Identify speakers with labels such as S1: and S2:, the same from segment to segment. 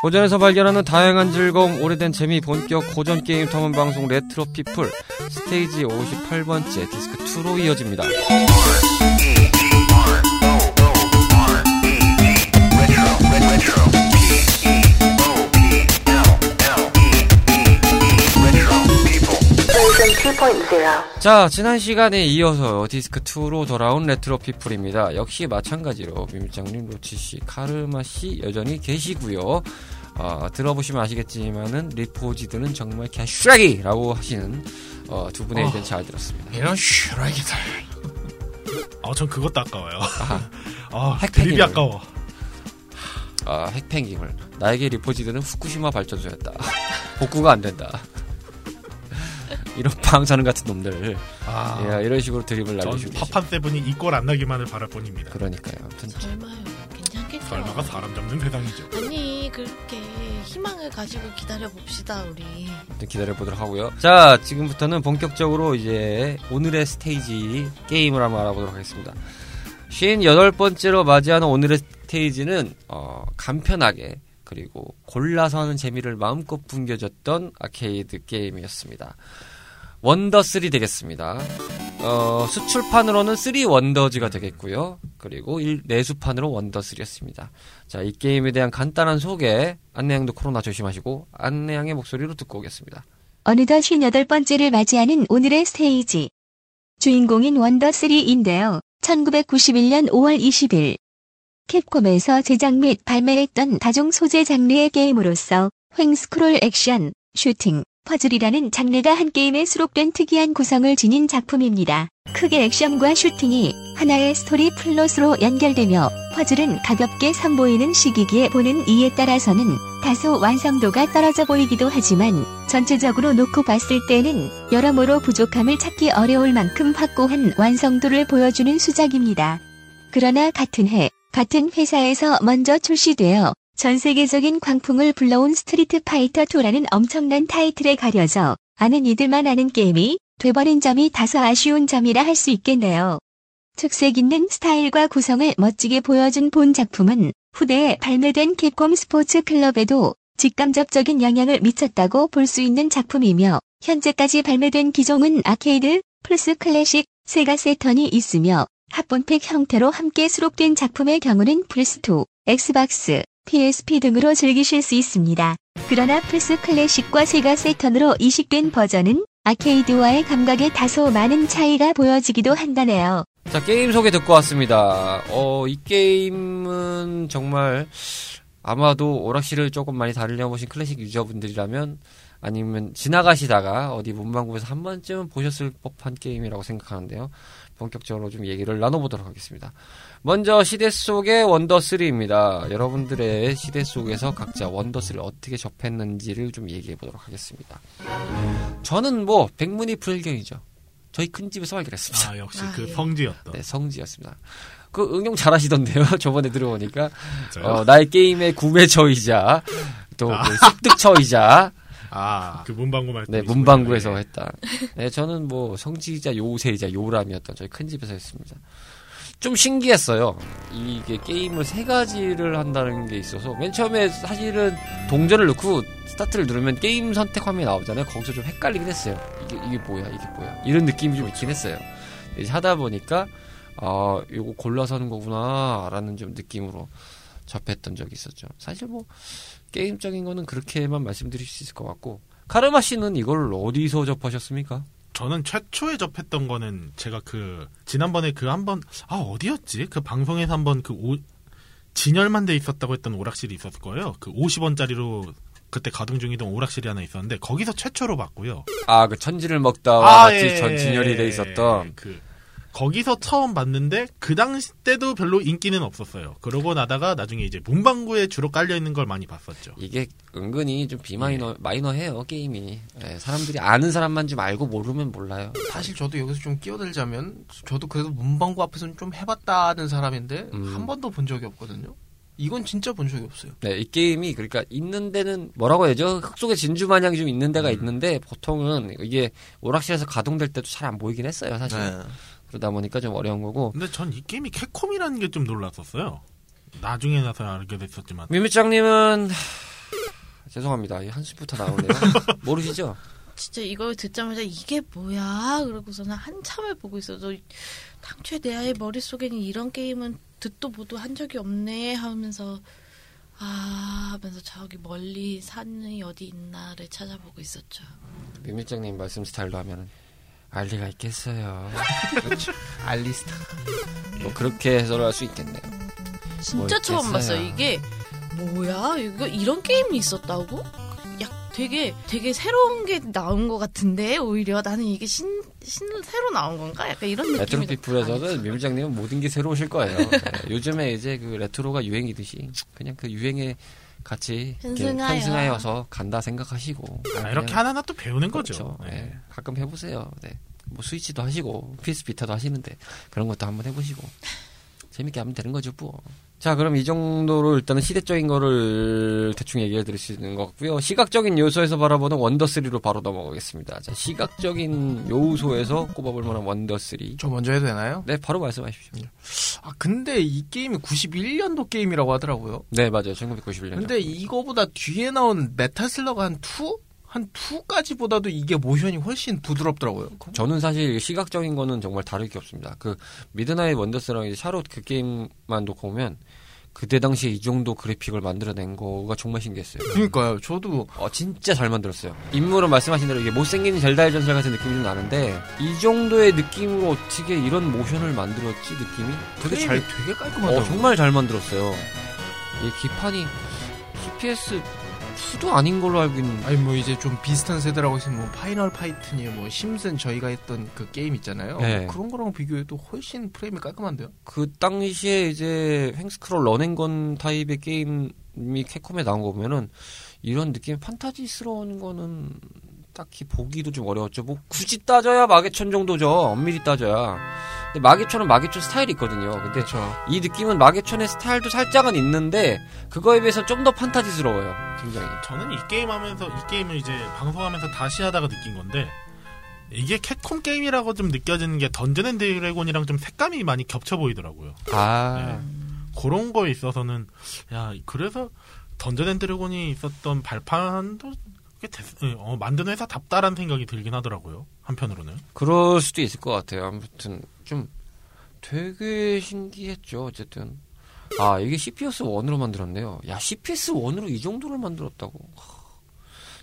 S1: 고전에서 발견하는 다양한 즐거움, 오래된 재미, 본격 고전 게임 탐험 방송 레트로 피플 스테이지 58번째 디스크 2로 이어집니다. 자, 지난 시간에 이어서 디스크 2로 돌아온 레트로 피플입니다. 역시 마찬가지로 미밀장님, 로치 씨, 카르마 씨 여전히 계시고요. 어, 들어보시면 아시겠지만은 리포지드는 정말 개쓰레기라고 하시는 어, 두 분의
S2: 어.
S1: 의견 잘 들었습니다.
S2: 이런 쓰레기들. 어, 전 그것도 아까워요.
S1: 아, 핵폐기물.
S2: 드립이 아까워.
S1: 아, 핵폐기물. 나에게 리포지드는 후쿠시마 발전소였다. 복구가 안 된다. 이런 방사능 같은 놈들.
S2: 아,
S1: 예, 이런 식으로 드립을
S2: 전
S1: 날리시고.
S2: 파판 세븐이 이 꼴 안 나기만을 바랄 뿐입니다.
S1: 그러니까요. 아무튼
S3: 설마요. 괜찮겠죠.
S2: 설마가 사람 잡는 세상이죠.
S3: 아니 그렇게 희망을 가지고 기다려 봅시다 우리.
S1: 좀 기다려 보도록 하고요. 자, 지금부터는 본격적으로 이제 오늘의 스테이지 게임을 한번 알아보도록 하겠습니다. 58번째로 맞이하는 오늘의 스테이지는 어, 간편하게 그리고 골라서 하는 재미를 마음껏 풍겨줬던 아케이드 게임이었습니다. 원더3 되겠습니다. 어, 수출판으로는 3 원더즈가 되겠고요. 그리고 일- 내수판으로 원더3였습니다. 자, 이 게임에 대한 간단한 소개, 안내양도 코로나 조심하시고 안내양의 목소리로 듣고 오겠습니다.
S4: 어느덧 58번째를 맞이하는 오늘의 스테이지. 주인공인 원더3인데요. 1991년 5월 20일. 캡콤에서 제작 및 발매했던 다중 소재 장르의 게임으로서 횡스크롤 액션, 슈팅, 퍼즐이라는 장르가 한 게임에 수록된 특이한 구성을 지닌 작품입니다. 크게 액션과 슈팅이 하나의 스토리 플롯으로 연결되며 퍼즐은 가볍게 선보이는 시기기에 보는 이에 따라서는 다소 완성도가 떨어져 보이기도 하지만 전체적으로 놓고 봤을 때는 여러모로 부족함을 찾기 어려울 만큼 확고한 완성도를 보여주는 수작입니다. 그러나 같은 해, 같은 회사에서 먼저 출시되어 전 세계적인 광풍을 불러온 스트리트 파이터 2라는 엄청난 타이틀에 가려져 아는 이들만 아는 게임이 돼버린 점이 다소 아쉬운 점이라 할 수 있겠네요. 특색 있는 스타일과 구성을 멋지게 보여준 본 작품은 후대에 발매된 캡콤 스포츠 클럽에도 직간접적인 영향을 미쳤다고 볼 수 있는 작품이며 현재까지 발매된 기종은 아케이드, 플스 클래식, 세가 새턴이 있으며 합본팩 형태로 함께 수록된 작품의 경우는 플스2, 엑스박스, PSP 등으로 즐기실 수 있습니다. 그러나 플스 클래식과 세가 세턴으로 이식된 버전은 아케이드와의 감각에 다소 많은 차이가 보여지기도 한다네요.
S1: 자, 게임 소개 듣고 왔습니다. 어, 이 게임은 정말 아마도 오락실을 조금 많이 다니려보신 클래식 유저분들이라면 아니면 지나가시다가 어디 문방구에서 한 번쯤은 보셨을 법한 게임이라고 생각하는데요. 본격적으로 좀 얘기를 나눠보도록 하겠습니다. 먼저 시대 속의 원더3입니다. 여러분들의 시대 속에서 각자 원더3를 어떻게 접했는지를 좀 얘기해 보도록 하겠습니다. 저는 뭐 백문이 불경이죠. 저희 큰 집에서 발견했습니다.
S2: 아, 역시
S3: 아,
S2: 그
S3: 예.
S2: 성지였던.
S1: 네, 성지였습니다. 그 응용 잘하시던데요. 저번에 들어보니까? 어, 나의 게임의 구매처이자 또
S2: 아.
S1: 그 습득처이자
S2: 아, 그 문방구 말씀.
S1: 네, 문방구에서 했다. 네, 저는 뭐 성지이자 요새이자 요람이었던 저희 큰 집에서 했습니다. 좀 신기했어요. 이게 게임을 세 가지를 한다는 게 있어서 맨 처음에 사실은 동전을 넣고 스타트를 누르면 게임 선택 화면이 나오잖아요. 거기서 좀 헷갈리긴 했어요. 이게 이게 뭐야 이게 뭐야 이런 느낌이 좀 있긴 했어요. 이제 하다 보니까 아 이거 골라서 하는 거구나라는 좀 느낌으로 접했던 적이 있었죠. 사실 뭐 게임적인 거는 그렇게만 말씀드릴 수 있을 것 같고 카르마 씨는 이걸 어디서 접하셨습니까?
S2: 저는 최초에 접했던 거는 제가 그 지난번에 그 한번 아 어디였지? 그 방송에서 한번 그 오, 진열만 돼 있었다고 했던 오락실이 있었을 거예요. 그 50원짜리로 그때 가동 중이던 오락실이 하나 있었는데 거기서 최초로 봤고요.
S1: 아 그 천지를 먹다와 같이
S2: 예,
S1: 전 진열이 돼
S2: 예,
S1: 있었던
S2: 그 거기서 처음 봤는데 그 당시 때도 별로 인기는 없었어요. 그러고 나다가 나중에 이제 문방구에 주로 깔려 있는 걸 많이 봤었죠.
S1: 이게 은근히 좀 비마이너
S2: 예.
S1: 마이너해요 게임이 예, 사람들이 아는 사람만 좀 알고 모르면 몰라요.
S5: 사실 저도 여기서 좀 끼어들자면 저도 그래도 문방구 앞에서는 좀 해봤다는 사람인데
S1: 음.
S5: 한 번도 본 적이 없거든요. 이건 진짜 본 적이 없어요.
S1: 네, 이 게임이 그러니까 있는 데는 뭐라고 해야죠? 흙 속에 진주 마냥이 좀 있는 데가
S5: 음.
S1: 있는데 보통은 이게 오락실에서 가동될 때도 잘 안 보이긴 했어요, 사실.
S5: 네.
S1: 그러다 보니까 좀 어려운 거고.
S2: 근데 전 이 게임이 캡콤이라는 게 좀 놀랐었어요. 나중에 나서 알게 됐었지만
S1: 미미짱님은 죄송합니다. 이 한숨부터 나오네요. 모르시죠?
S3: 진짜 이걸 듣자마자 이게 뭐야? 그러고서는 한참을 보고 있어도 당초에 내 아이 머릿속에는 이런 게임은 듣도 보도 한 적이 없네 하면서 아 하면서 저기 멀리 산이 어디 있나를 찾아보고 있었죠.
S1: 민밀장님 말씀 스타일로 하면은 알리가 있겠어요.
S5: 알리스타.
S1: 뭐 그렇게 해석을 할 수 있겠네요.
S3: 진짜
S1: 뭐
S3: 처음. 봤어요. 이게 뭐야? 이거 이런 게임이 있었다고? 약 되게 되게 새로운 게 나온 것 같은데 오히려 나는 이게 신, 신 새로 나온 건가? 약간 이런 느낌이
S1: 레트로
S3: 좀
S1: 피플에서는 민밀장님은 모든 게 새로우실 거예요. 네, 요즘에 이제 그 레트로가 유행이듯이 그냥 그 유행에 같이
S3: 편승하여.
S1: 편승하여서 간다 생각하시고
S2: 아, 이렇게 하나하나 또 배우는
S1: 그렇죠.
S2: 거죠.
S1: 네.
S2: 네.
S1: 가끔 해보세요. 네. 뭐 스위치도 하시고 PS 비타도 하시는데 그런 것도 한번 해보시고 재밌게 하면 되는 거죠, 뭐. 자, 그럼 이 정도로 일단은 시대적인 거를 대충 얘기해 드릴 수 있는 것 같고요. 시각적인 요소에서 바라보는 원더3로 바로 넘어가겠습니다. 자, 시각적인 요소에서 꼽아볼 만한 원더3.
S5: 저 먼저 해도 되나요?
S1: 네, 바로 말씀하십시오.
S5: 아 근데 이 게임이 91년도 게임이라고 하더라고요.
S1: 네, 맞아요. 1991년.
S5: 근데 이거보다 뒤에 나온 메탈 슬러그 한 2? 한 2까지보다도 이게 모션이 훨씬 부드럽더라고요.
S1: 저는 사실 시각적인 거는 정말 다를 게 없습니다. 그 미드나잇 원더스랑 이제 샤롯 그 게임만 놓고 보면 그때 당시에 이 정도 그래픽을 만들어낸 거가 정말 신기했어요.
S5: 그러니까요. 저도
S1: 어, 진짜 잘 만들었어요. 인물은 말씀하신 대로 이게 못생긴 젤다의 전설 같은 느낌이 좀 나는데 이 정도의 느낌으로 어떻게 이런 모션을 만들었지 느낌이 되게 잘
S5: 되게
S1: 어,
S5: 깔끔하더라고요.
S1: 정말 잘 만들었어요. 이 기판이 CPS 2도 아닌 걸로 알고 있는데
S5: 아니 뭐 이제 좀 비슷한 세대라고 있으면 뭐 파이널 파이트니 뭐 심슨 저희가 했던 그 게임 있잖아요.
S1: 네.
S5: 그런 거랑 비교해도 훨씬 프레임이 깔끔한데요.
S1: 그 당시에 이제 횡스크롤 런앤건 타입의 게임이 캡콤에 나온 거 보면은 이런 느낌 판타지스러운 거는 딱히 보기도 좀 어려웠죠. 뭐 굳이 따져야 마계촌 정도죠. 엄밀히 따져야. 근데 마계촌은 마계촌 스타일이 있거든요. 근데
S5: 그렇죠.
S1: 이 느낌은 마계촌의 스타일도 살짝은 있는데 그거에 비해서 좀 더 판타지스러워요. 굉장히.
S2: 저는 이 게임 하면서 이 게임을 이제 방송하면서 다시 하다가 느낀 건데 이게 캡콤 게임이라고 좀 느껴지는 게 던전 앤 드래곤이랑 좀 색감이 많이 겹쳐 보이더라고요.
S1: 아.
S2: 그런 거에 있어서는 야 그래서 던전 앤 드래곤이 있었던 발판도 어, 만든 회사 답다라는 생각이 들긴 하더라고요. 한편으로는.
S1: 그럴 수도 있을 것 같아요. 아무튼 좀 되게 신기했죠. 어쨌든 아 이게 CPS 1으로 만들었네요. 야 CPS 1으로 이 정도를 만들었다고.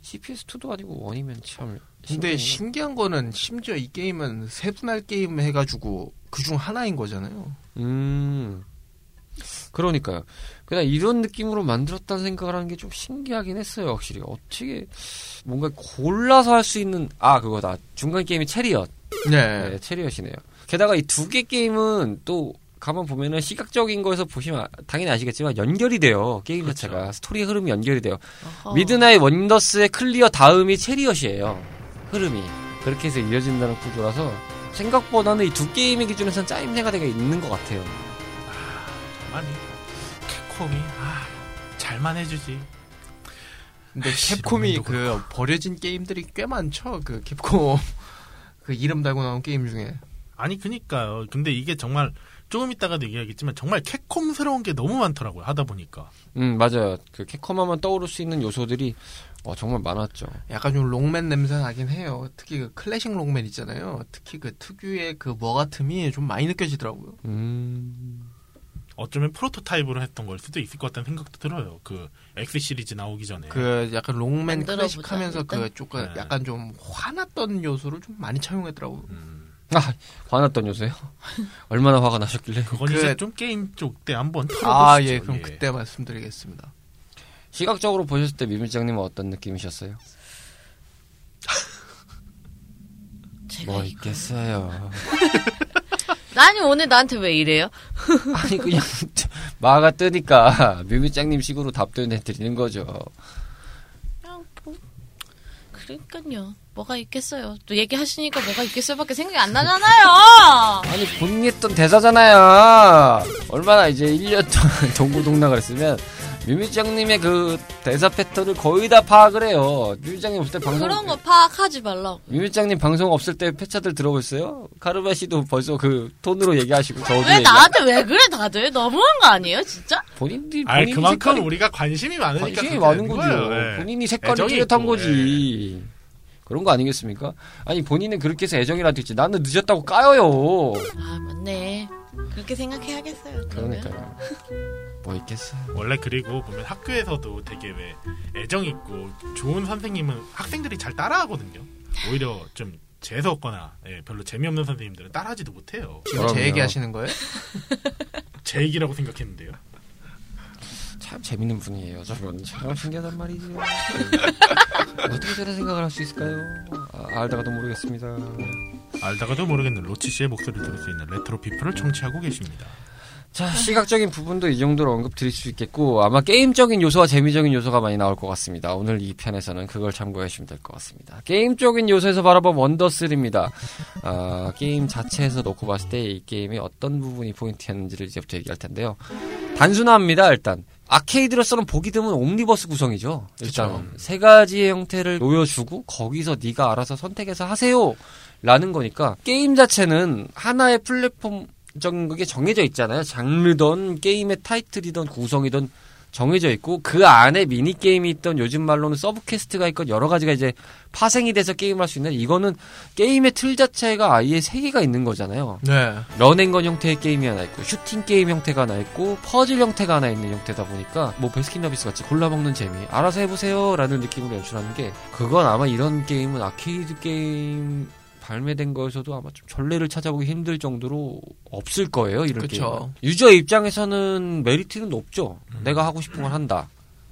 S1: CPS 2도 아니고 1이면 참.
S5: 근데. 신기한 거는 심지어 이 게임은 세분할 게임 해가지고 그중 하나인 거잖아요.
S1: 음. 그러니까요. 그냥 이런 느낌으로 만들었다는 생각을 하는 게 좀 신기하긴 했어요, 확실히. 어떻게, 뭔가 골라서 할 수 있는, 아, 그거다. 중간 게임이 체리엇.
S5: 네.
S1: 네, 체리엇이네요. 게다가 이 두 개 게임은 또 가만 보면은 시각적인 거에서 보시면 아- 당연히 아시겠지만 연결이 돼요. 게임
S2: 그렇죠.
S1: 자체가 스토리 흐름이 연결이 돼요.
S3: 어허.
S1: 미드나잇 원더스의 클리어 다음이 체리엇이에요. 흐름이 그렇게 해서 이어진다는 구조라서 생각보다는 이 두 게임의 기준에서는 짜임새가 되게 있는 것 같아요.
S2: 정말 이 캡콤이 아, 잘만 해주지.
S5: 근데 캡콤이
S2: 너무
S5: 그 버려진 게임들이 꽤 많죠. 그 캡콤 그 이름 달고 나온 게임 중에.
S2: 아니 그니까요. 근데 이게 정말 조금 이따가도 얘기하겠지만 정말 캡콤스러운 게 너무 많더라고요. 하다 보니까.
S1: 음 맞아요. 그 캡콤하면 떠오를 수 있는 요소들이 어, 정말 많았죠.
S5: 약간 좀 롱맨 냄새 나긴 해요. 특히 그 클래식 롱맨 있잖아요. 특히 그 특유의 그 뭐 같음이 좀 많이 느껴지더라고요.
S1: 음
S2: 어쩌면 프로토타입으로 했던 걸 수도 있을 것 같다는 생각도 들어요. 그 X 시리즈 나오기 전에.
S5: 그 약간 롱맨
S3: 만들어
S5: 클래식
S3: 보자,
S5: 하면서
S3: 일단.
S5: 그 조금
S2: 네.
S5: 약간 좀 화났던 요소를 좀 많이 차용했더라고요.
S2: 음,
S1: 아 화났던 요소요? 얼마나 화가 나셨길래?
S2: 그건
S5: 그-
S2: 이제 좀 게임 쪽 때 한번 털어보시죠.
S5: 아, 예, 그럼 그때 말씀드리겠습니다.
S1: 시각적으로 보셨을 때 미밀장님은 어떤 느낌이셨어요? 뭐 있겠어요.
S3: 아니 오늘 나한테 왜 이래요?
S1: 아니 그냥 마가 뜨니까 뮤미짱님 식으로 답변 해 드리는 거죠.
S3: 그냥 뭐 그러니까요. 뭐가 있겠어요. 또 얘기하시니까 뭐가 있겠어요밖에 생각이 안 나잖아요.
S1: 아니 본인이 했던 대사잖아요. 얼마나 이제 1년 동안 동고동락을 했으면 뮤미짱님의 그 대사 패턴을 거의 다 파악을 해요. 뮤미짱님 없을 때 방송
S3: 그런 거 파악하지 말라고.
S1: 뮤미짱님 방송 없을 때 패차들 들어보셨어요? 카르마 씨도 벌써 그 톤으로 얘기하시고 저도
S3: 왜 나한테 왜 그래 다들 너무한 거 아니에요 진짜?
S1: 본인들이
S2: 아
S1: 본인이
S2: 그만큼
S1: 색깔이
S2: 우리가 관심이 많으니까
S1: 관심이 많은 거죠.
S2: 거예요. 예.
S1: 본인이 색깔이 뚜렷한 거지. 그런 거 아니겠습니까? 아니 본인은 그렇게 해서 애정이라도 있지. 나는 늦었다고 까여요.
S3: 아 맞네. 그렇게 생각해야겠어요. 그러면.
S1: 그러니까요. 뭐 있겠어요.
S2: 원래 그리고 보면 학교에서도 되게 왜 애정 있고 좋은 선생님은 학생들이 잘 따라하거든요. 오히려 좀 재수 없거나 예, 별로 재미없는 선생님들은 따라하지도 못해요.
S5: 지금
S1: 그럼요.
S5: 제 얘기 하시는 거예요?
S2: 제 얘기라고 생각했는데요.
S1: 참 재밌는 분이에요. 저분 참 신기하단 말이죠. 어떻게 저런 생각을 할 수 있을까요? 아, 알다가도 모르겠습니다.
S2: 알다가도 모르겠는 로치 씨의 목소리를 들을 수 있는 레트로 피플을 청취하고 계십니다.
S1: 자, 시각적인 부분도 이 정도로 언급 드릴 수 있겠고, 아마 게임적인 요소와 재미적인 요소가 많이 나올 것 같습니다. 오늘 이 편에서는 그걸 참고하시면 될 것 같습니다. 게임적인 요소에서 바라본 원더3입니다. 아, 게임 자체에서 놓고 봤을 때 이 게임의 어떤 부분이 포인트였는지를 이제부터 얘기할 텐데요. 단순합니다, 일단. 아케이드로서는 보기 드문 옴니버스 구성이죠. 일단 세 가지의 형태를 놓여주고 거기서 네가 알아서 선택해서 하세요. 라는 거니까 게임 자체는 하나의 플랫폼적인 게 정해져 있잖아요. 장르든 게임의 타이틀이든 구성이든 정해져 있고 그 안에 미니 게임이 있던 요즘 말로는 sub quest가 있건 여러 가지가 이제 파생이 돼서 게임할 수 있는 이거는 게임의 틀 자체가 아예 세 개가 있는 거잖아요.
S5: 네.
S1: run and gun 형태의 게임이 하나 있고 슈팅 게임 형태가 하나 있고 퍼즐 형태가 하나 있는 형태다 보니까 뭐 베스킨라빈스 같이 골라 먹는 재미 알아서 해보세요라는 느낌으로 연출하는 게 그건 아마 이런 게임은 아케이드 게임 발매된 거에서도 아마 좀 전례를 찾아보기 힘들 정도로 없을 거예요 이런. 게임 유저 입장에서는 메리트는 높죠 내가 하고 싶은 걸 한다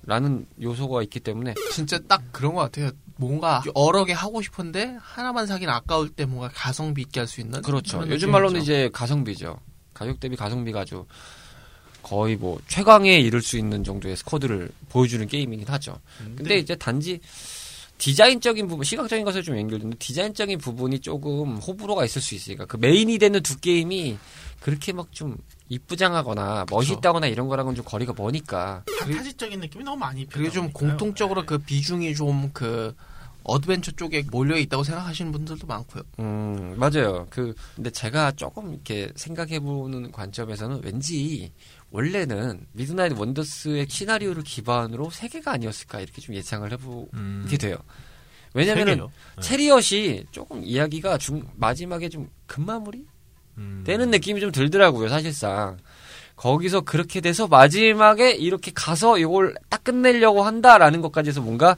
S1: 라는 요소가 있기 때문에
S5: 진짜 딱 그런 것 같아요. 뭔가 여러 개 하고 싶은데 하나만 사긴 아까울 때 뭔가 가성비 있게 할 수 있는
S1: 그렇죠. 요즘 말로는
S5: 느낌이죠.
S1: 이제 가성비죠. 가격 대비 가성비가 아주 거의 뭐 최강에 이를 수 있는 정도의 스쿼드를 보여주는 게임이긴 하죠. 근데 이제 단지 디자인적인 부분, 시각적인 것에 좀 연결되는 디자인적인 부분이 조금 호불호가 있을 수 있으니까 그 메인이 되는 두 게임이 그렇게 막 좀 이쁘장하거나 멋있다거나 이런 거랑은 좀 거리가 머니까.
S2: 판타지적인 느낌이 너무 많이
S5: 그리고 좀. 공통적으로 그 비중이 좀그 어드벤처 쪽에 몰려 있다고 생각하시는 분들도 많고요.
S1: 음, 맞아요. 그, 근데 제가 조금 이렇게 생각해보는 관점에서는 왠지 원래는 미드나잇 원더스의 시나리오를 기반으로 세 개가 아니었을까 이렇게 좀 예상을 해보게
S2: 음,
S1: 돼요.
S2: 세
S1: 왜냐면은?
S2: 네.
S1: 체리엇이 조금 이야기가 중, 마지막에 좀 급마무리?
S2: 음.
S1: 되는 느낌이 좀 들더라고요, 사실상. 거기서 그렇게 돼서 마지막에 이렇게 가서 이걸 딱 끝내려고 한다라는 것까지 해서 뭔가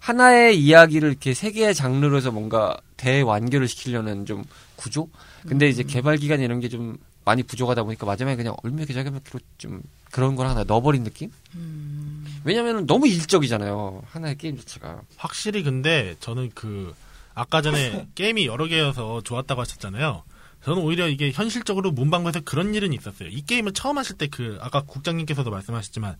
S1: 하나의 이야기를 이렇게 세 개의 장르로 해서 뭔가 대완결을 시키려는 좀 구조? 근데 이제 개발 기간 이런 게 좀 많이 부족하다 보니까 마지막에 그냥 얼마게 자기만키로 좀 그런 걸 하나 넣어버린 느낌?
S3: 음,
S1: 왜냐면은 너무 일적이잖아요. 하나의 게임 자체가.
S2: 확실히 근데 저는 그 아까 전에 게임이 여러 개여서 좋았다고 하셨잖아요. 저는 오히려 이게 현실적으로 문방구에서 그런 일은 있었어요. 이 게임을 처음 하실 때 그 아까 국장님께서도 말씀하셨지만